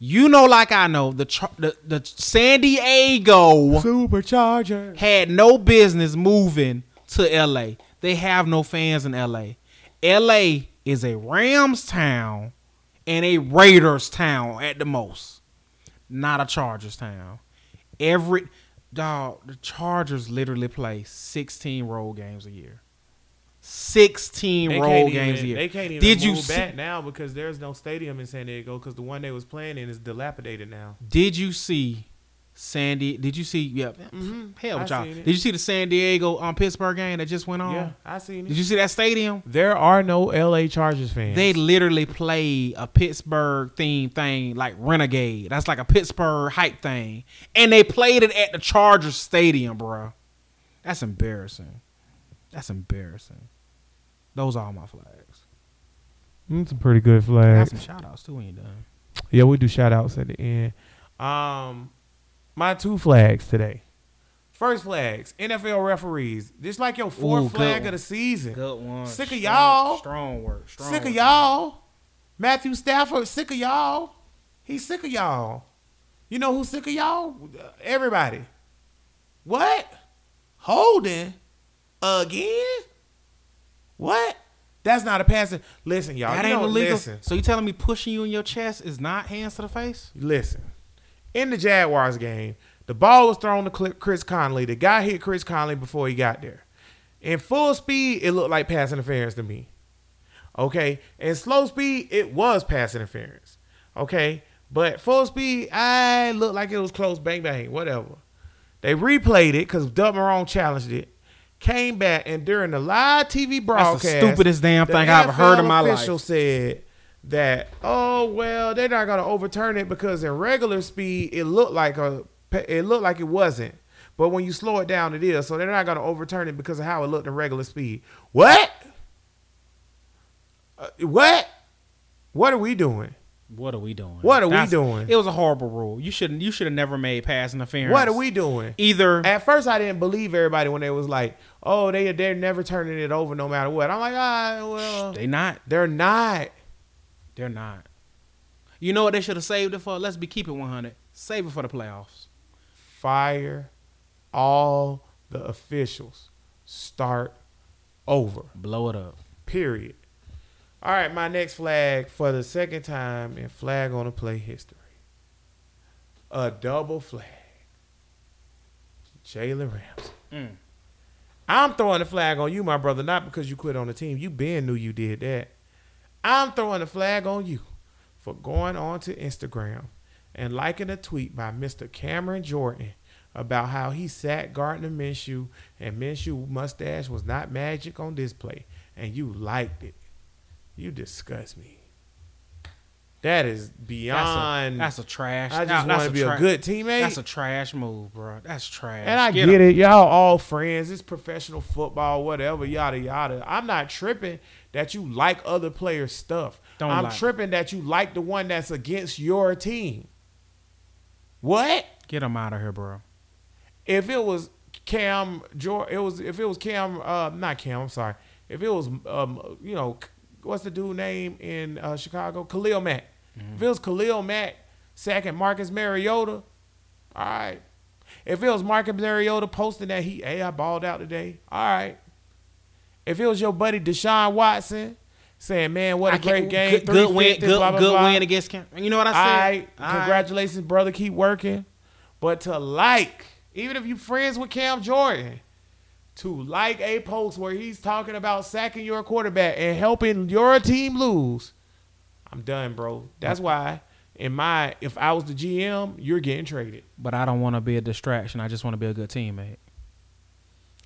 You know, like I know, the the, the San Diego Supercharger. had no business moving to LA. They have no fans in LA. LA is a Rams town and a Raiders town at the most. Not a Chargers town. Every dog, the Chargers literally play 16 road games a year. 16 They road can't, games a year. they can't even Did you see, back now because there's no stadium in San Diego because the one they was playing in is dilapidated now. Did you see Sandy? Did you see? Yeah, hell with I y'all. Did you see the San Diego um, Pittsburgh game that just went on? Yeah, I seen it. Did you see that stadium? There are no LA Chargers fans. They literally play a Pittsburgh theme thing like Renegade. That's like a Pittsburgh hype thing, and they played it at the Chargers Stadium, bro. That's embarrassing. That's embarrassing. Those are all my flags. It's a pretty good I flag. got some shout outs too when you done. Yeah, we do shout outs at the end. Um, my two flags today. First flags, NFL referees. This like your fourth Ooh, flag one. of the season. Good one. Sick of y'all. Strong work. Strong Sick of y'all. Matthew Stafford, sick of y'all. He's sick of y'all. You know who's sick of y'all? Everybody. What? Holding again? What? That's not a passing. Listen, y'all. That ain't illegal. Listen, So you telling me pushing you in your chest is not hands to the face? listen. In the Jaguars game, the ball was thrown to Chris Conley. The guy hit Chris Conley before he got there. In full speed, it looked like pass interference to me. Okay. In slow speed, it was pass interference. Okay. But full speed, I looked like it was close, bang bang, whatever. They replayed it because Doug Marrone challenged it. Came back and during the live TV broadcast, stupidest damn the thing I've ever heard in NFL my life. official said that oh well they're not gonna overturn it because in regular speed it looked like a it looked like it wasn't, but when you slow it down it is. So they're not gonna overturn it because of how it looked in regular speed. What? Uh, what? What are we doing? What are we doing? What are we doing? It was a horrible rule. You shouldn't. You should have never made pass interference. What are we doing? Either At first, I didn't believe everybody when they was like, "Oh, they they're never turning it over no matter what." I'm like, ah, well, they not. they're not. They're not. You know what they should have saved it for? Let's be keeping 100. Save it for the playoffs. Fire all the officials. Start over. Blow it up. Period. All right, my next flag for the second time in flag on the play history. A double flag. Jalen Ramsey. Mm. I'm throwing the flag on you, my brother, not because you quit on the team. You been knew you did that. I'm throwing the flag on you for going on to Instagram and liking a tweet by Mr. Cameron Jordan about how he sat Gardner Minshew and Minshew mustache was not magic on display, and you liked it. You disgust me. That is That's a, beyond. that's a trash. I just that's want to be tra- a good teammate. That's a trash move, bro. That's trash. And I Get get, it. Y'all all friends. It's professional football, whatever, yada, yada. I'm not tripping that you like other players' stuff. Don't I'm like. tripping that you like the one that's against your team. What? Get them out of here, bro. If it was Cam it was if it was Cam, uh, not Cam. I'm sorry. If it was, um, you know, what's the dude name in uh, Chicago? Khalil Mack. If it was Khalil Mack sacking Marcus Mariota, all right. If it was Marcus Mariota posting that he, hey, I balled out today, all right. If it was your buddy Deshaun Watson saying, man, what a I great game, Good, good win. Good, blah, blah, good blah. win against Cam. You know what I All said? right, All right. congratulations, brother. Keep working. But to like, even if you friends with Cam Jordan, to like a post where he's talking about sacking your quarterback and helping your team lose, I'm done, bro. That's why in my if I was the GM, you're getting traded. But I don't want to be a distraction. I just want to be a good teammate.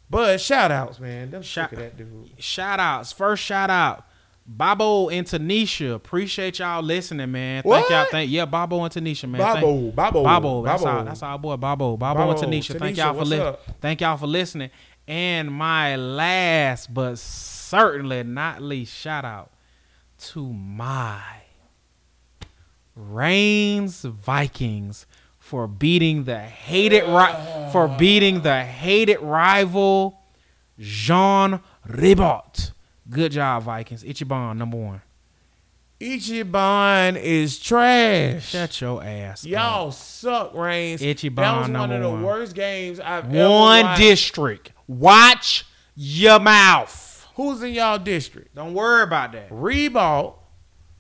But shout outs, man. Them Shout- sick that dude. Shout outs. First shout out. Babo and Tanisha. Appreciate y'all listeing, man. Thank What? y'all. Thank yeah, Babo and Tanisha, man. Thank- Babo, Babo, Babo, that's Babo. our that's our boy Babo. Babo, and Tanisha. Thank y'all for listening. Thank y'all for listening. And my last but certainly not least shout out to my Raines Vikings for beating the hated ri- for beating the hated rival Jean Ribault. Good job, Vikings. Ichiban number one. Ichiban is trash. Shut your ass. Y'all suck, Raines. Ichiban that was one of the one. worst games I've up. ever one watched. district. Watch your mouth. Who's in y'all district? Don't worry about that. Reebok,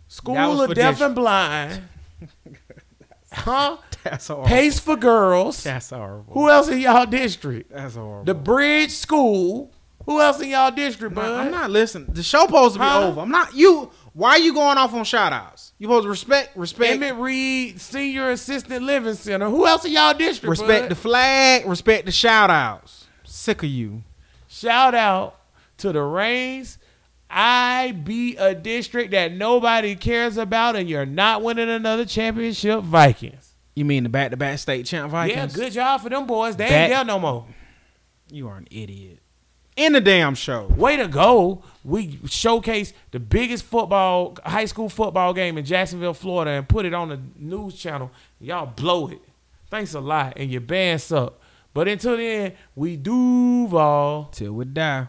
School of Deaf and Blind, huh? That's horrible. Pace for Girls. That's horrible. Who else in y'all district? That's horrible. The Bridge School. Who else in y'all district, bud? I'm not listening. The show supposed to be Huh? over. I'm not you. Why are you going off on shout outs? You supposed to respect respect Emmett Reed Senior Assistant Living Center. Who else in y'all district? respect bud? the flag, respect the shout outs. Sick of you. Shout out to the Raines. I be a district that nobody cares about, and you're not winning another championship, Vikings. You mean the back to back state champ Vikings? Yeah, good job for them boys. They That- ain't there no more. You are an idiot. In the damn show. Way to go. We showcase the biggest football, high school football game in Jacksonville, Florida, and put it on the news channel. Y'all blow it. Thanks a lot. And your band suck. But until then, we do Duval. Till we die.